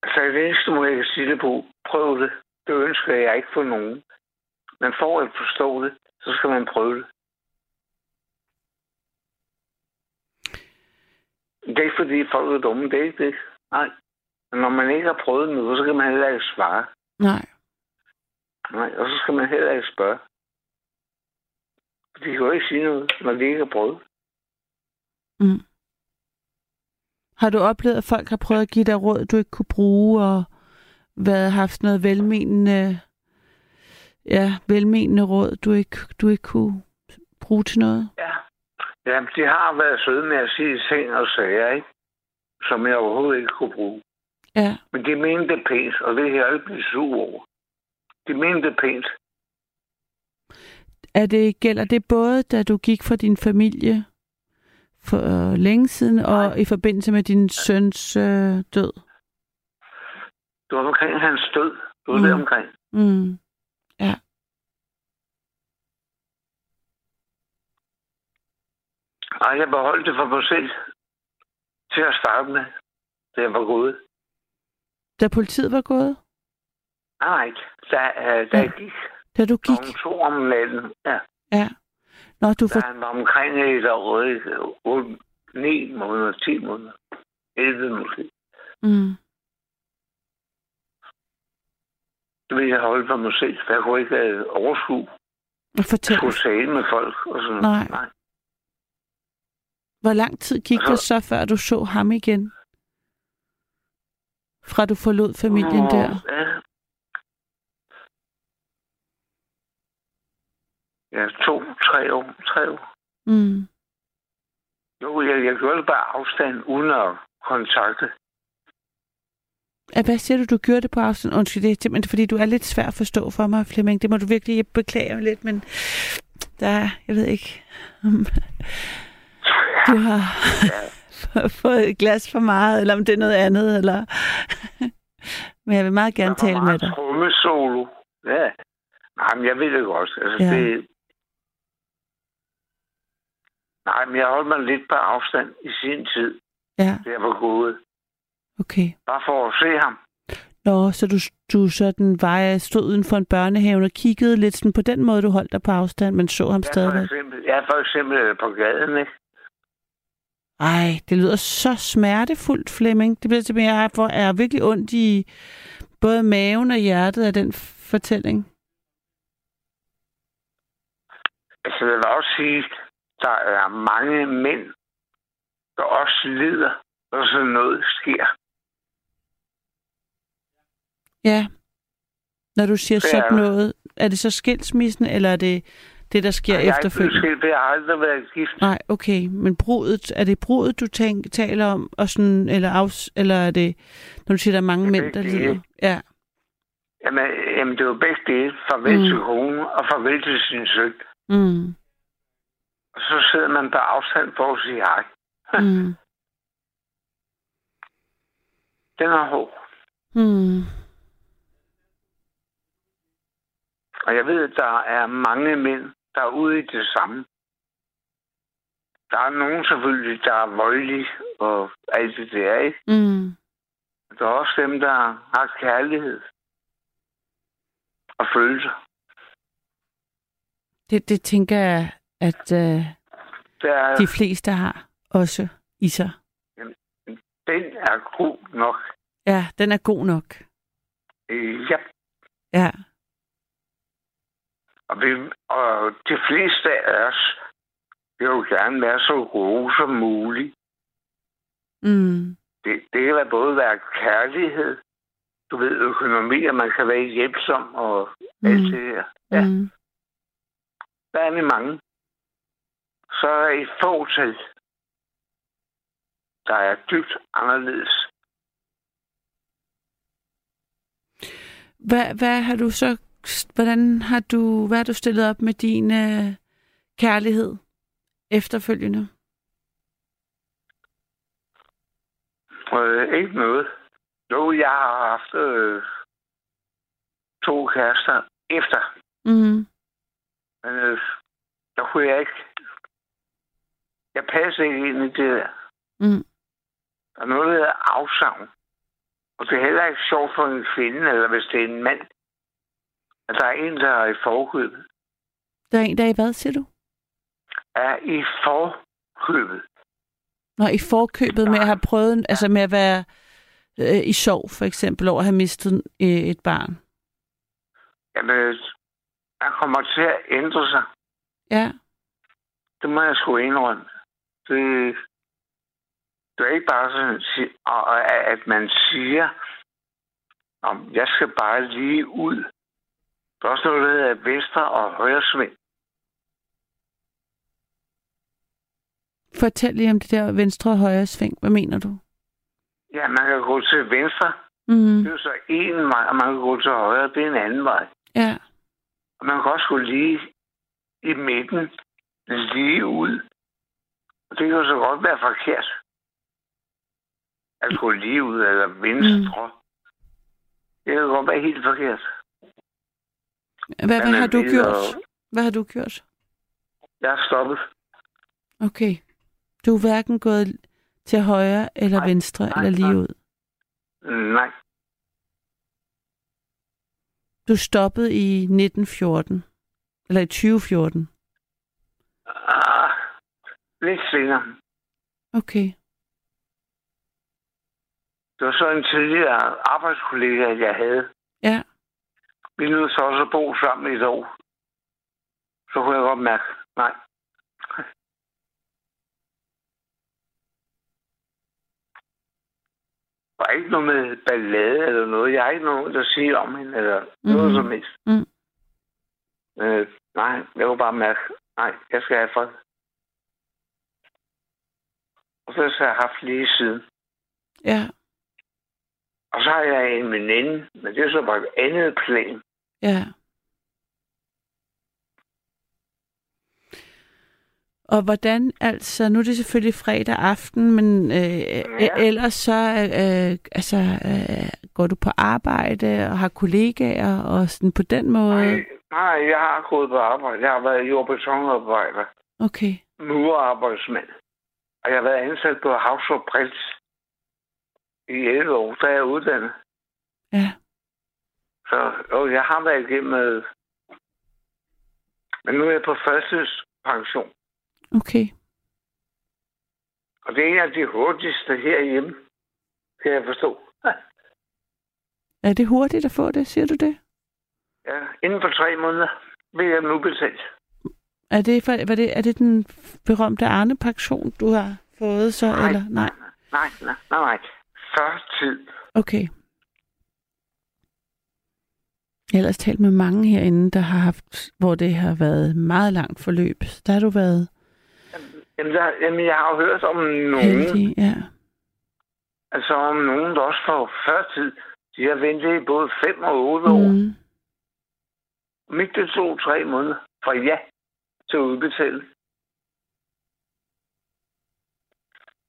altså det eneste måde, jeg kan sige det på, prøv det. Det ønsker jeg ikke for nogen. Men for at forstå det, så skal man prøve det. Det er ikke fordi folk er dumme, det er ikke det. Nej. Når man ikke har prøvet noget, så kan man heller ikke svare. Nej. Nej, og så skal man heller ikke spørge. De kan jo ikke sige noget, når de ikke har prøvet. Mm. Har du oplevet, at folk har prøvet at give dig råd, du ikke kunne bruge, og været, haft noget velmenende, ja, velmenende råd, du ikke, du ikke kunne bruge til noget? Ja. Jamen, de har været søde med at sige ting og sager, ikke? Som jeg overhovedet ikke kunne bruge. Ja. Men de mente det pænt, og det kan jeg ikke blive sur over. De mente det pænt. Er det, gælder det både, da du gik fra din familie for øh, længe siden, og Nej. i forbindelse med din søns øh, død? Det var omkring hans død. Det var Mm. det omkring. Mm. Og jeg beholdt det for mig selv til at starte med, da jeg var gået. Da politiet var gået? Nej, da, uh, da Ja. jeg gik Da du gik? klokken to om natten. Ja. Ja. Nå, du Da for... han var omkring et år, ikke? 8, 9 måneder, 10 måneder. 11 måske. Mm. Det ville jeg holde for mig selv, for jeg kunne ikke uh, overskue. Fortæl, Jeg skulle tale med folk og sådan Nej. Nej. Hvor lang tid gik der så, før du så ham igen? Fra du forlod familien Nå, der? Ja. Ja, to, tre år, tre år. Mm. Jo, jeg, jeg gjorde det bare afstand, uden at kontakte. Hvad siger du, du gjorde det på afstand? Undskyld, det er simpelthen, fordi du er lidt svær at forstå for mig, Flemming. Det må du virkelig beklage lidt, men der er, jeg ved ikke. Du har fået et glas for meget, eller om det er noget andet, eller... men jeg vil meget gerne tale med dig. Tromme solo. Ja. Nej, men jeg ved det godt. Altså, Ja. det... Nej, men jeg holdt mig lidt på afstand i sin tid, Ja, jeg var gået. okay. Bare for at se ham. Nå, så du, du sådan var, stod uden for en børnehave og kiggede lidt sådan på den måde, du holdt dig på afstand, men så ham for stadigvæk. eksempel, er for eksempel øh, på gaden, ikke? Ej, det lyder så smertefuldt, Flemming. Det bliver simpelthen, jeg får, er virkelig ondt i både maven og hjertet af den fortælling. Altså, jeg vil også sige, der er mange mænd, der også lider, når sådan noget sker. Ja. Når du siger er sådan noget, er det så skilsmissen, eller er det det, der sker er blevet efterfølgende? for jeg har aldrig været gift. Nej, okay. Men brudet, er det brudet, du tænk, taler om, og sådan, eller, afs, eller er det, når du siger, der er mange Det mænd, der lider? Ja, Jamen, jamen, det jo begge dele. Farvel mm. til konen, og farvel til sin søn. mm, Og så sidder man på afstand for at sige hej. mm, Den er hård. mm. Og jeg ved, at der er mange mænd, der er ude i det samme. Der er nogen selvfølgelig, der er voldelige og alt det der, ikke? Mm. Der er også dem, der har kærlighed og følelser. Det, det tænker jeg, at øh, Der er, de fleste har også i sig. Den er god nok. Ja, den er god nok. Øh, Ja, Ja, og, vi, og de fleste af os vil jo gerne være så gode som muligt. mm. Det, det kan både være kærlighed, du ved, økonomi, at man kan være hjælpsom og mm. alt det her. Ja, mm. Der er vi mange. Så er der et fåtal, der er dybt anderledes. Hvad, hvad har du så, hvordan har du, hvad har du stillet op med din øh, kærlighed efterfølgende? Øh, ikke noget. Jo, jeg har haft øh, to kærester efter, Mm. men øh, der kunne jeg ikke... Jeg passer ikke ind i det der. Mm. Der er noget, der hedder afsavn. Og det er heller ikke sjovt for en kvinde, eller hvis det er en mand, at der er en, der er i forkøbet. Der er en, der er i hvad, siger du? Er i forkøbet. Nå, i forkøbet med at have prøvet, altså med at være øh, i sorg, for eksempel, over at have mistet øh, et barn. Jamen, han kommer til at ændre sig. Ja, Det må jeg sgu indrømme. Det, det er ikke bare sådan, at man siger, om jeg skal bare lige ud. Der er også noget, der hedder venstre og højre sving. fortæl lige om det der venstre og højre sving. Hvad mener du? Ja, man kan gå til venstre. Mm. Det er så en vej, og man kan gå til højre. Det er en anden vej. Ja, Og man kan også gå lige i midten, lige ud. Og det kan jo så godt være forkert. At gå lige ud eller venstre. Mm. Det kan godt være helt forkert. Hvad, hvad har du er gjort? jo- Hvad har du gjort? Jeg er stoppet. Okay. Du er hverken gået til højre eller Nej, venstre nej, eller lige nej. ud. Nej. Du stoppede i 1914. Eller i 2014. Ah, lidt senere. Okay. Det var så en tidligere arbejdskollega, jeg havde. Ja. Vi nødt til også at bo sammen i et år. Så kunne jeg godt mærke, nej. Der er ikke noget med ballade eller noget. Jeg har ikke nogen, der siger om hende eller mm. noget som helst. Mm. Øh, nej, jeg kunne bare mærke, nej, jeg skal have fred. Og så har jeg haft lige siden. Ja. Og så har jeg en veninde, men det er så bare et andet plan. Ja. Og hvordan, altså, nu er det selvfølgelig fredag aften, men øh, ja. ellers så, øh, altså, øh, går du på arbejde og har kollegaer og sådan på den måde? Nej, nej, jeg har gået på arbejde. Jeg har været jordbetonarbejder. Okay. Murerarbejdsmand. Og jeg har været ansat på Havs Prins i 11 år, er jeg uddannet. Ja. Så jo, jeg har været igennem med... Men nu er jeg på førstepension. Okay. Og det er en af de hurtigste herhjemme, kan jeg forstå. Er det hurtigt at få det, siger du det? Ja, inden for tre måneder vil jeg nu betalt. Er det, for, var det, er det den berømte Arne-pension, du har fået så, Nej, eller? Nej. Nej, nej, nej, nej. Før tid. Okay. Jeg har ellers talt med mange herinde, der har haft, hvor det har været meget langt forløb. Der har du været Jamen, der, jamen jeg har jo hørt om nogen, heldig, ja. altså om nogen, der også får før tid. De har ventet i både 5 og 8 år. Mm. Mit det tog tre måneder fra ja til udbetaling.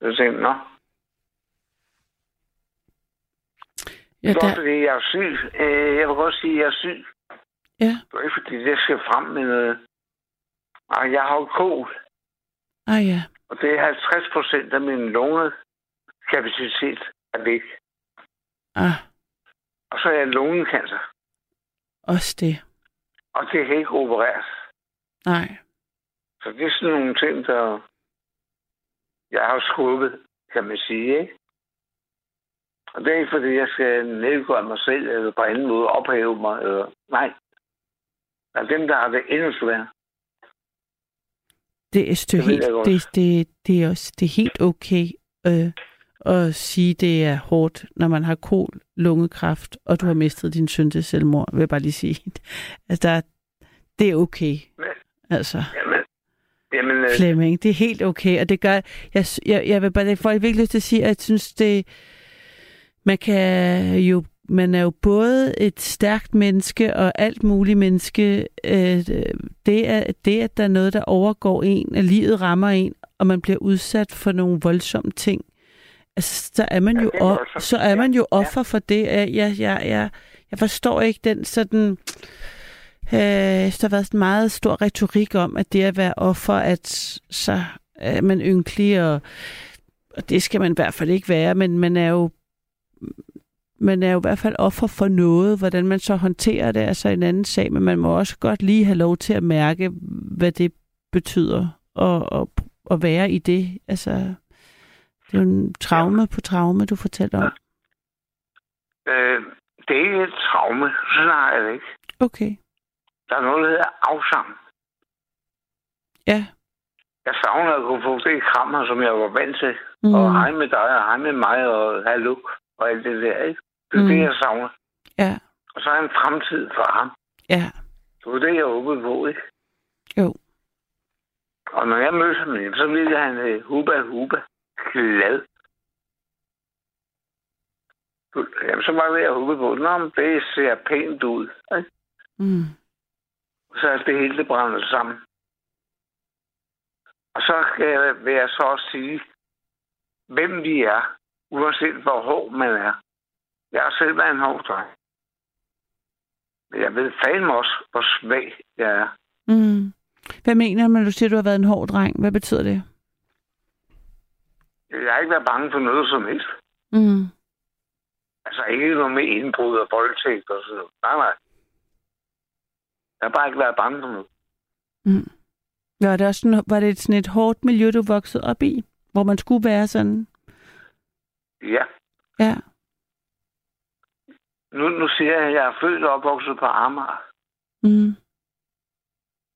Jeg tænkte, nå, Ja, det er der, fordi, jeg er syg. Øh, Jeg vil godt sige, at jeg er syg. ja. Det er ikke fordi, det skal frem med noget. Ej, jeg har jo kol, Ah, ja. og det er 50 procent af min lungekapacitet er væk. Ah, Og så er jeg lungekancer, også det. og det kan ikke opereres. Nej. Så det er sådan nogle ting, der jeg har skubbet, kan man sige, ikke? Og det er ikke, fordi jeg skal nedgøre mig selv, eller på anden måde ophæve mig, eller... Nej. Der er dem, der har det endnu sværere. Det er, Det helt, jeg det, det, det, er også, det er helt okay øh, at sige, det er hårdt, når man har kol, lungekræft, og du har mistet din søn til selvmord, vil jeg bare lige sige. Altså, der, det er okay. Men- Altså, Jamen, jamen øh, Flemming, det er helt okay, og det gør, jeg, jeg, jeg vil bare, får virkelig lyst til at sige, at jeg synes, det, man kan jo, man er jo både et stærkt menneske og alt muligt menneske. Øh, det, er, det, at der er noget, der overgår en, at livet rammer en, og man bliver udsat for nogle voldsomme ting, altså, så er man jo, det er o- voldsomt. så er man jo offer for det. Jeg, jeg, jeg, jeg, jeg forstår ikke den sådan... Øh, der har været sådan meget stor retorik om, at det at være offer, at så er man ynkelig, og, og det skal man i hvert fald ikke være, men man er jo man er jo i hvert fald offer for noget. Hvordan man så håndterer det, er så en anden sag, men man må også godt lige have lov til at mærke, hvad det betyder at, at, at være i det. Altså, det er jo en traume på traume, du fortæller om. øh, det er ikke et traume. Sådan har jeg det ikke. Okay. Der er noget, der hedder afsavn. Ja. Jeg savner at kunne få det krammer, som jeg var vant til. Mm. Og hej med dig, og hej med mig, og hallo, og alt det der, ikke? Det er mm. Det, jeg savner. Ja. Og så er en fremtid for ham. Ja. Det var det, jeg håbede på, ikke? Jo. Og når jeg mødte ham, så ville han uh, huba huba glad. Jamen, så var det, jeg håbede på. Nå, men det ser pænt ud. Ikke? Mm. Så er det hele det brænder sammen. Og så vil jeg så også sige, hvem vi er, uanset hvor hård man er. Jeg har selv været en hård dreng. Men jeg ved fandme også, hvor svag jeg er. Mm. Hvad mener du, når du siger, at du har været en hård dreng? Hvad betyder det? Jeg har ikke været bange for noget som helst. Mm. Altså ikke noget med indbrud og voldtægt og sådan noget. Nej, nej. Jeg har bare ikke været bange for noget. Mm. Var det, også sådan, var det sådan et hårdt miljø, du voksede op i? Hvor man skulle være sådan? Ja. Ja. Nu, nu siger jeg, at jeg er født og opvokset på Amager. Mm.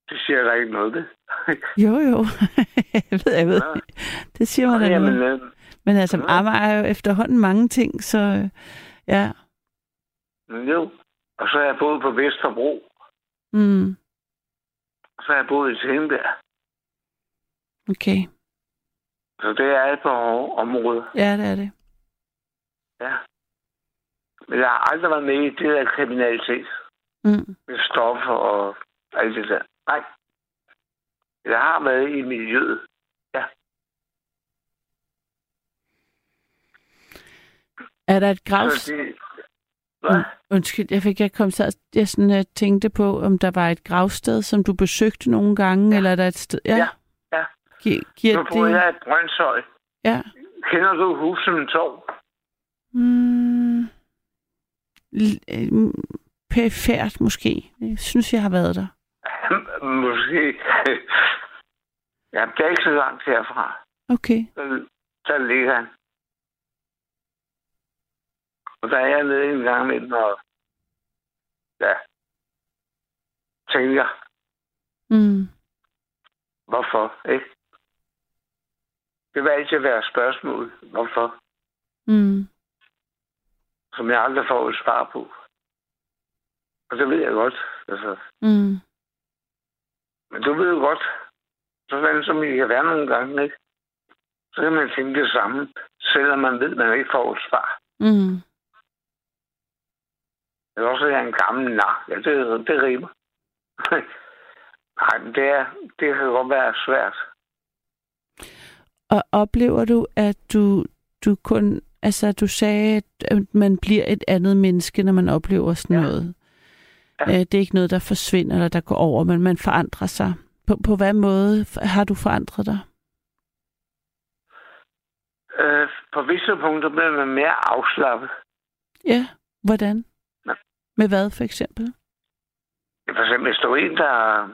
Det siger der ikke noget ved. Jo, jo. jeg ved, jeg ved. Nå. Det siger man da Jamen, noget. øh, Men altså, Nå. Amager er jo efterhånden mange ting, så ja. men jo. Og så er jeg boet på Vesterbro. Mm. Og så er jeg boet i Tingbjerg. Okay. Så det er et par områder. Ja, det er det. Ja. Men jeg har aldrig været med i det der kriminalitet. Mm. Med stoffer og alt det der. Nej. Jeg har været i miljøet. Ja. Er der et grav... Så det, hvad? Undskyld, jeg fik jeg kom så, jeg sådan, uh, tænkte på, om der var et gravsted, som du besøgte nogle gange, ja. eller er der et sted? Ja, ja. Gi- giver Nu bor det... jeg i Brøndshøj. Ja. Kender du Husum Torv? Mm, øh, perifært måske. Jeg synes, jeg har været der. Måske. ja, det er ikke så langt herfra. Okay. Så, så ligger han. Og der er jeg nede en gang med og ja, tænker, Mm. hvorfor, ikke? Det vil altid være spørgsmål, hvorfor, Mm. Som jeg aldrig får et svar på. Og det ved jeg godt. Altså. Mm. Men du ved jo godt, sådan som I kan være nogle gange, ikke? Så kan man tænke det samme, selvom man ved, at man ikke får et svar. Mm. Det er også jeg er en gammel nak. Ja, det, det rimer. Nej, det, er, det kan godt være svært. Og oplever du, at du, du kun... Altså, du sagde, at man bliver et andet menneske, når man oplever sådan Ja. noget. Ja. Øh, Det er ikke noget, der forsvinder eller der går over, men man forandrer sig. På, på hvad måde har du forandret dig? Øh, på visse punkter bliver man mere afslappet. Ja, hvordan? Ja. Med hvad, for eksempel? For eksempel, hvis du er en, der er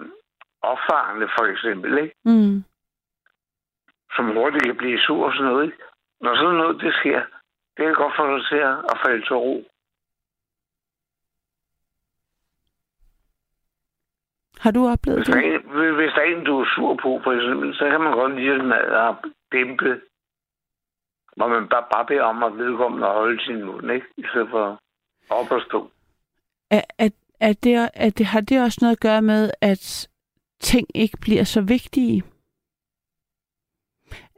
opfarende, for eksempel, ikke? Mm. som hurtigt kan blive sur og sådan noget. Ikke? Når sådan noget, det sker, det kan godt få dig til at falde til ro. Har du oplevet Hvis der, det? er en, hvis der er en, du er sur på, for eksempel, så kan man godt lige sådan at dæmpe, hvor man bare, bare beder om at vedkommende at holde sin mund, ikke? I stedet for op og stå. Er, er, er det, er det, har det også noget at gøre med, at ting ikke bliver så vigtige?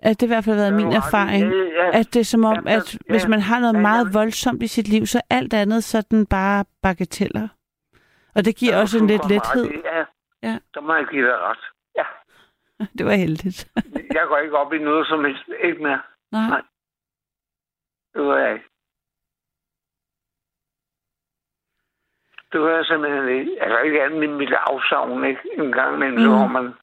At det i hvert fald været min erfaring. Ja, ja. At det er som om, Ja, at hvis man har noget meget voldsomt i sit liv, så alt andet sådan bare bagateller. Og det giver er også en lidt lethed. Ja, Ja. så må jeg give dig ret. Ja, Det var heldigt. jeg går ikke op i noget som helst. Ikke mere. Nej. Nej. Det gør jeg ikke. Det gør jeg simpelthen ikke. Altså ikke andet end mit afsavn, ikke? En gang imellem, mm. så har man...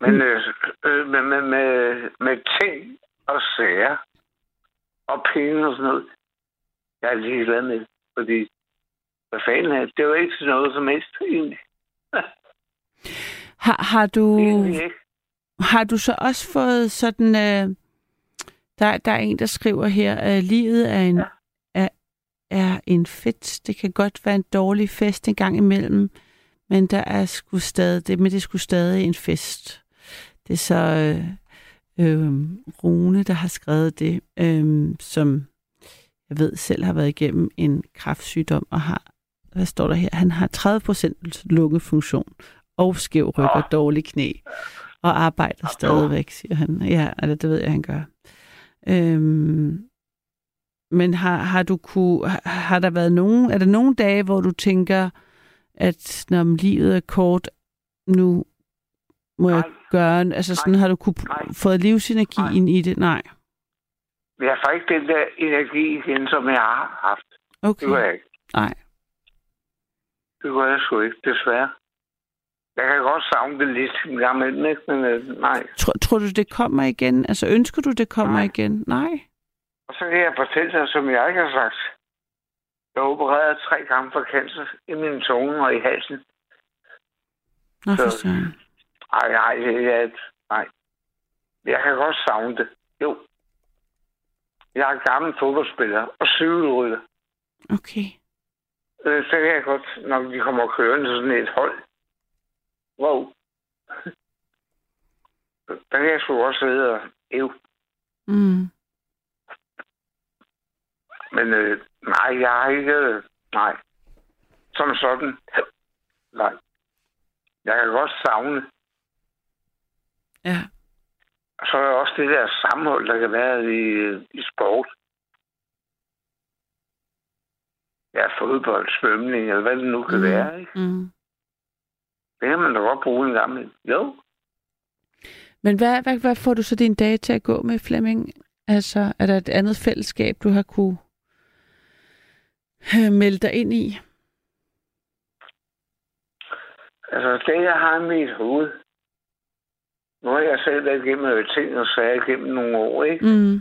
Men øh, øh, med, med, med, med ting og sager og penge og sådan noget, jeg er ligeglad med det, fordi hvad fanden er det? Det er jo ikke noget som helst, egentlig. Har, har du... Har du så også fået sådan... Øh, der, der er en, der skriver her, at livet er en, Ja. er, er en fest. Det kan godt være en dårlig fest en gang imellem, men der er sgu stadig, det, men det er sgu stadig en fest. Det er så øh, øh, Rune, der har skrevet det, øh, som jeg ved selv har været igennem en kræftsygdom og har, hvad står der her? Han har 30% lungefunktion og skæv ryg og dårlig knæ og arbejder stadigvæk, siger han. Ja, eller det ved jeg, han gør. Øhm, men har, har du kunne, har, har der været nogen, er der nogle dage, hvor du tænker, at når livet er kort, nu må jeg Nej. gøre, altså sådan har du kunne Nej. fået livsenergi Nej. ind i det? Nej. Jeg får ikke den der energi igen, som jeg har haft. Det gør Okay. jeg ikke. Nej. Det gør jeg sgu ikke, desværre. Jeg kan godt savne det lidt en gang imellem, ikke? men øh, nej. Tror, tror du, det kommer igen? Altså ønsker du, det kommer Nej. igen? Nej. Og så kan jeg fortælle dig, som jeg ikke har sagt. Jeg er opereret tre gange for cancer i min tunge og i halsen. Nå, Så- søren. Ej, ej, jeg, nej. Jeg kan godt savne det. Jo. Jeg er gammel fodboldspiller og cykelrytter. Okay. Øh, så kan jeg godt, når vi kommer kørende sådan et hold. Wow. Der kan jeg sgu også sidde og ev. Mm. Men øh, nej, jeg har ikke... Øh, nej. Som sådan. Nej. Jeg kan godt savne. Ja. Og så er der også det der sammenhold, der kan være i, i sport. ja, fodbold, svømning, eller hvad det nu kan mm. være. Ikke? Mm. Det kan man da godt bruge en gang. Jo. Men hvad, hvad, hvad får du så din dage til at gå med, Flemming? Altså, er der et andet fællesskab, du har kunne øh, melde dig ind i? Altså, det jeg har i mit hoved, nu har jeg selv været igennem ting og sager igennem nogle år, ikke? Mm.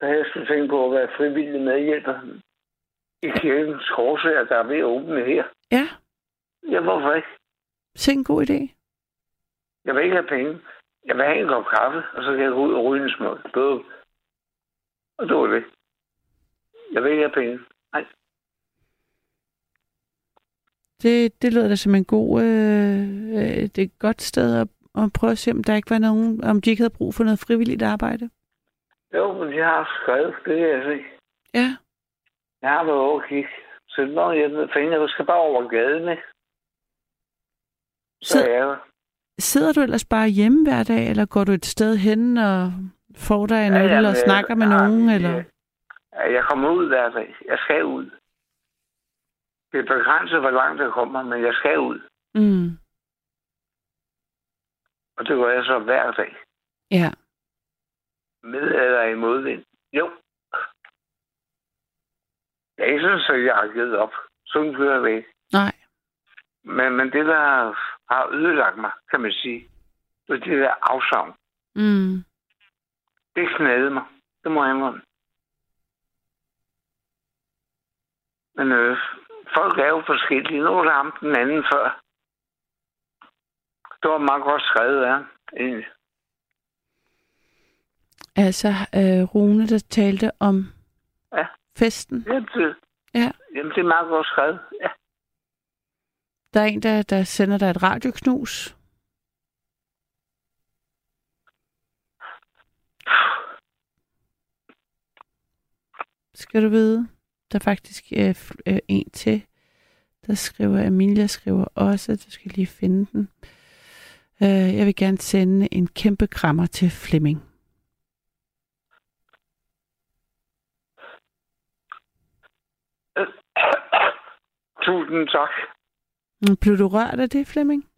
Har jeg skulle tænke på at være frivillig medhjælper i kirkens korsvær, der er ved at åbne her. Ja, Ja, hvorfor ikke? se en god idé. Jeg vil ikke have penge. Jeg vil have en kop kaffe, og så kan jeg gå ud og ryge en små. Bøde. Og det var det. Jeg vil ikke have penge. Nej. Det, det lyder da som en god... Øh, øh, det er et godt sted at, at prøve at se, om der ikke var nogen... Om de ikke havde brug for noget frivilligt arbejde. Jo, men jeg har skrevet, det kan jeg se. Ja, Jeg har været over at kigge. Så når jeg fanden, jeg skal bare over gaden, ikke? Så Så- er jeg der. sidder du ellers bare hjemme hver dag, eller går du et sted hen og får dig en Ja, øl og snakker med nogen? ja. Eller? Ja, Jeg kommer ud hver dag. Jeg skal ud. Det er begrænset, hvor langt jeg kommer, men jeg skal ud. Mm. Og det gør jeg så hver dag. Ja. Med eller i modvind. Jo. Jeg synes, at jeg har givet op. Sådan kører jeg væk. Nej. Men, men det, der har ødelagt mig, kan man sige, det er det der afsavn. Mm. Det knædede mig. Det må jeg indrømme. Men øh, folk er jo forskellige. Nu er der ham den anden før. Det var meget godt skrevet af ham, egentlig. Altså, øh, Rune, der talte om Ja. festen. Jamen, det, Ja. jamen, det er meget godt skrevet. Ja. Der er en, der, der sender dig et radioknus. Skal du vide, der er faktisk øh, øh, en til, der skriver, Emilia skriver også, du skal lige finde den. Øh, jeg vil gerne sende en kæmpe krammer til Flemming. Tusind tak. Mm, Blev du rørt af det, Flemming?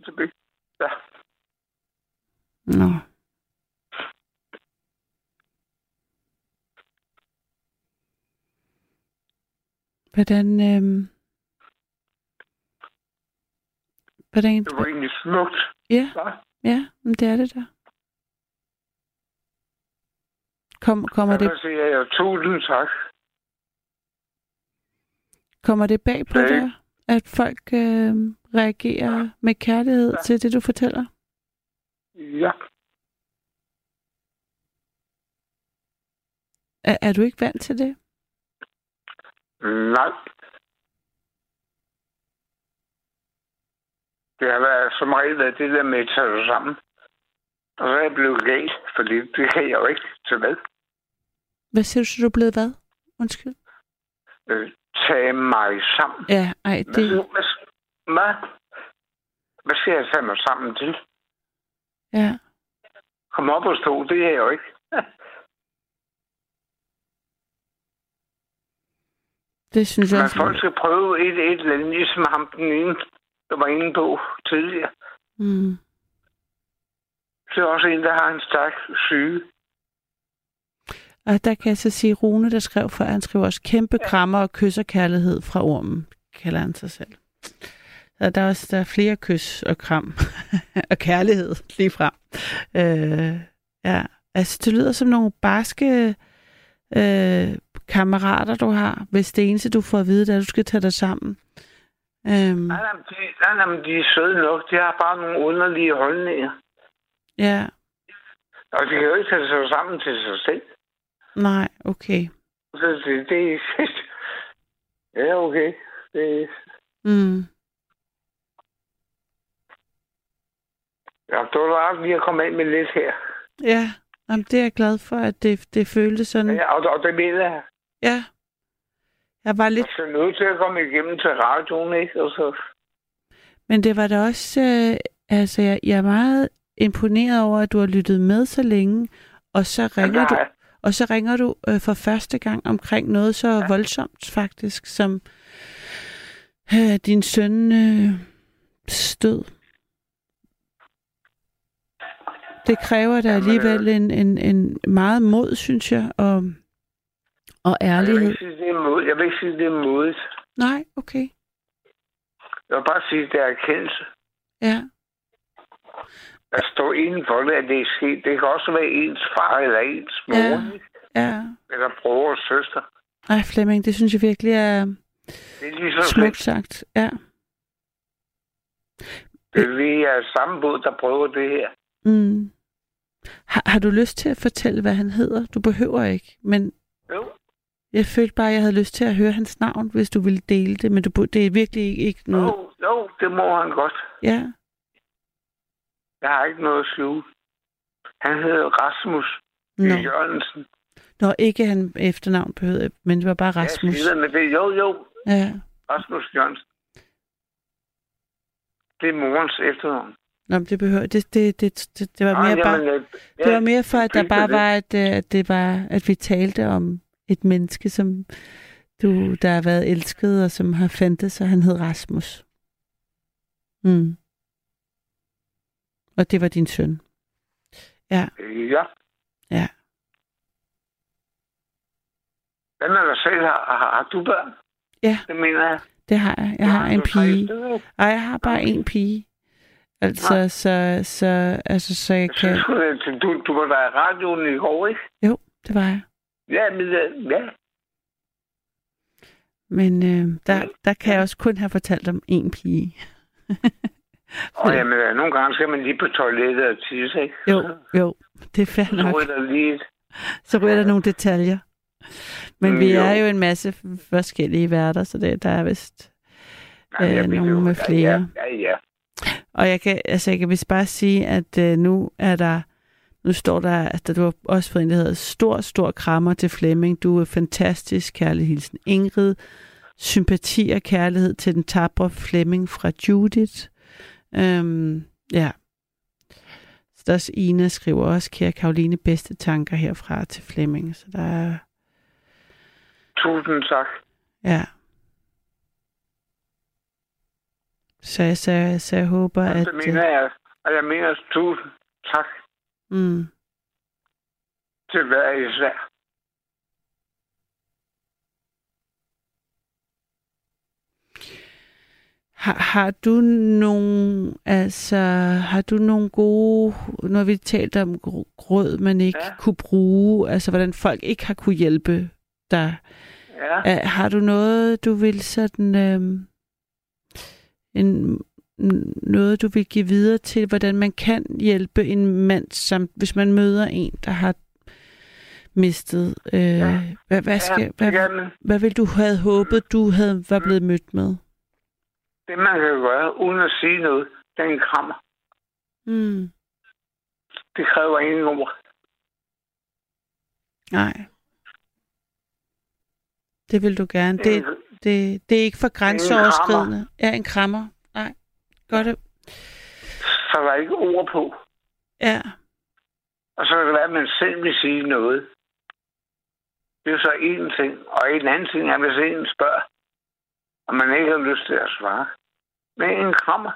Ja. Nå. Hvordan, øhm... Hvordan... Det var egentlig smukt. Ja, Ja. ja, men det er det der. Kom, kommer, det, Derfor siger jeg tusind tak. kommer det bag på dig, at folk øh, reagerer med kærlighed Ja. til det, du fortæller? Ja. Er, er du ikke vant til det? Nej. Det har været som regel det der med at tage sig sammen. Og så er jeg blevet gal, fordi det kan jeg jo ikke til med. Hvad siger du, så du er blevet hvad? Undskyld. Øh, tage mig sammen. Ja, ej, Hvad, det... hvad, hvad, hvad skal jeg tage mig sammen til? Ja, Kom op og stå, det er jeg jo ikke. det synes jeg Men også. folk skal prøve et, et eller andet, ligesom ham den ene, der var inde på tidligere. Mm. Det er også en, der har en stærk syge. Og der kan jeg så sige, Rune, der skrev for, han skrev også kæmpe krammer og kysser kærlighed fra ormen, kalder han sig selv. Så der er også der er flere kys og kram og kærlighed lige frem. Øh, ja, altså det lyder som nogle barske øh, kammerater, du har, hvis det eneste, du får at vide, det er, at du skal tage dig sammen. Øhm, Nej, nej, de, nej, nej, de er søde nok. De har bare nogle underlige holdninger. ja, Og de kan jo ikke tage sig sammen til sig selv. nej, okay. Så det, det Ja, okay. Det, Mm. ja, det var rart lige at komme ind med lidt her. Ja, jamen, det er jeg glad for, at det, det føltes sådan. Ja, og, og det mener jeg. Ja. Jeg var lidt, Jeg er nødt til at komme igennem til radioen, ikke? Og så, men det var da også, øh, altså jeg, jeg er meget imponeret over, at du har lyttet med så længe, og så ringer du, jeg, og så ringer du øh, for første gang omkring noget så ja. voldsomt faktisk, som, øh, din søn øh, stød. Det kræver da alligevel en, en, en meget mod, synes jeg, og, og Jeg vil ærlighed. ikke sige, det er mod. Jeg vil ikke sige, det er modigt. Nej, okay. Jeg vil bare sige, det er erkendelse. Ja, At stå inden for det, at det er sket. Det kan også være ens far eller ens mor. Ja. ja. Eller bror og søster. Ej, Flemming, det synes jeg virkelig er Det er lige så smukt sagt. Ja. Det er vi er samme båd, der prøver det her. Mm. Har, har du lyst til at fortælle, hvad han hedder? Du behøver ikke, men Jo. Jeg følte bare, at jeg havde lyst til at høre hans navn, hvis du ville dele det, men du, det er virkelig ikke, noget. Jo, jo, det må han godt. Ja, Jeg har ikke noget at skjule. Han hedder Rasmus Nå. Jørgensen. Nå, ikke han efternavn behøvede, men det var bare Rasmus. Jeg siger med det. Jo, jo. Ja. Rasmus Jørgensen. Det er morens efternavn. Nå, men det behøver, det, det, det, det, det var mere bare, jamen, øh, det var mere for, at der bare det. var, at, øh, at det var, at vi talte om et menneske, som du, der har været elsket, og som har fandtes, og han hed Rasmus. Mm. Og det var din søn. Ja, Ja. ja. Hvad med dig selv? Har, har, har du børn? Ja. Det mener jeg. Det har jeg. Jeg har en du tre pige. stykker? Ej, jeg har bare en pige. Altså, Nej. så, så, altså, så jeg Jeg kan... synes, du, du var der i radioen i går, ikke? Jo, det var jeg. Ja, men, øh, ja. Men øh, der, der kan jeg også kun have fortalt om en pige. Og jamen, øh, nogle gange skal man lige på toilettet og tisse, ikke? Jo, jo, det er fair Så nok. ryger der lige. Så ryger der nogle detaljer. Men Mm, vi jo. er jo en masse forskellige værter, så det, der er vist... Nej, Øh, nogle jo. med flere. Ja, ja, ja. Og jeg kan, altså, jeg kan vist bare sige, at øh, nu er der... Nu står der, at du har også fået en, der hedder Stor, stor krammer til Flemming. Du er fantastisk. Kærlig hilsen Ingrid. Sympati og kærlighed til den tabre Flemming fra Judith. Øhm, ja. Så der er også Ina skriver også, kære Karoline, bedste tanker herfra til Flemming. Så der er, Tusind tak. ja. Så, jeg- så, så jeg håber, at... Det mener jeg. Og jeg mener tusind tak Mm, til hver især. Har, har du nogle, altså, har du nogle gode, når vi talte om råd, man ikke ja. Kunne bruge, altså hvordan folk ikke har kunne hjælpe dig. Ja. Er, har du noget, du vil sådan, øhm, en, noget du vil give videre til, hvordan man kan hjælpe en mand, som, hvis man møder en, der har mistet, øh, Ja. hvad, hvad, skal, ja, hvad, jamen, hvad vil du have håbet, du havde var blevet mødt med? det man kan gøre, uden at sige noget, det er en krammer. Mm. Det kræver ingen ord. Nej. Det vil du gerne. Det, det, det er ikke for grænseoverskridende. Ja, en krammer. Nej. Godt. Så der er ikke ord på. Ja. Og så kan det være, at man selv vil sige noget. Det er så en ting. Og en anden ting er, hvis en spørger, og man ikke har lyst til at svare. Men en krammer,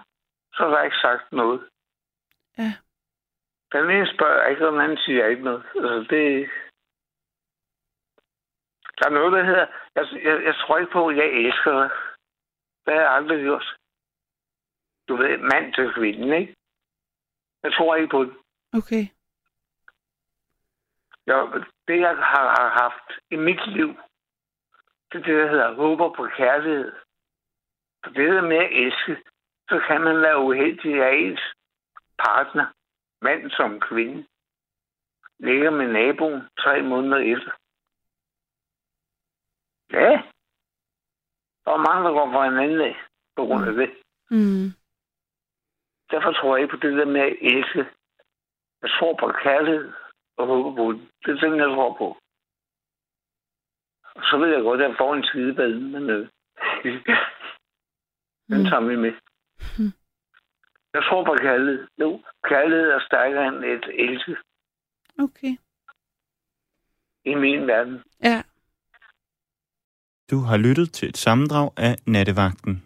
så er der ikke sagt noget. Ja. Den ene spørger ikke, og den anden siger ikke noget. Altså, det... Der er noget, der hedder... Jeg, jeg, jeg tror ikke på, at jeg elsker dig. Det har jeg aldrig gjort. Du ved, mand til kvinden, ikke? Jeg tror ikke på det. Okay. Jeg, det, jeg har, har haft i mit liv, det er det, der hedder håber på kærlighed. For det der med at elske, så kan man være uheldig af ens partner, mand som kvinde, ligger med naboen tre måneder efter. Ja. Der er mange, der går fra hinanden af på grund af det. Mm. Derfor tror jeg ikke på det der med at elske. Jeg tror på kærlighed og håber på det. Det er det, jeg tror på. Og så ved jeg godt, at jeg får en skidebad, men øh, den Mm. tager vi med. Mm. Jeg tror på kærlighed. Jo, kærlighed er stærkere end et elske Okay. i min verden. Ja. Du har lyttet til et sammendrag af Nattevagten.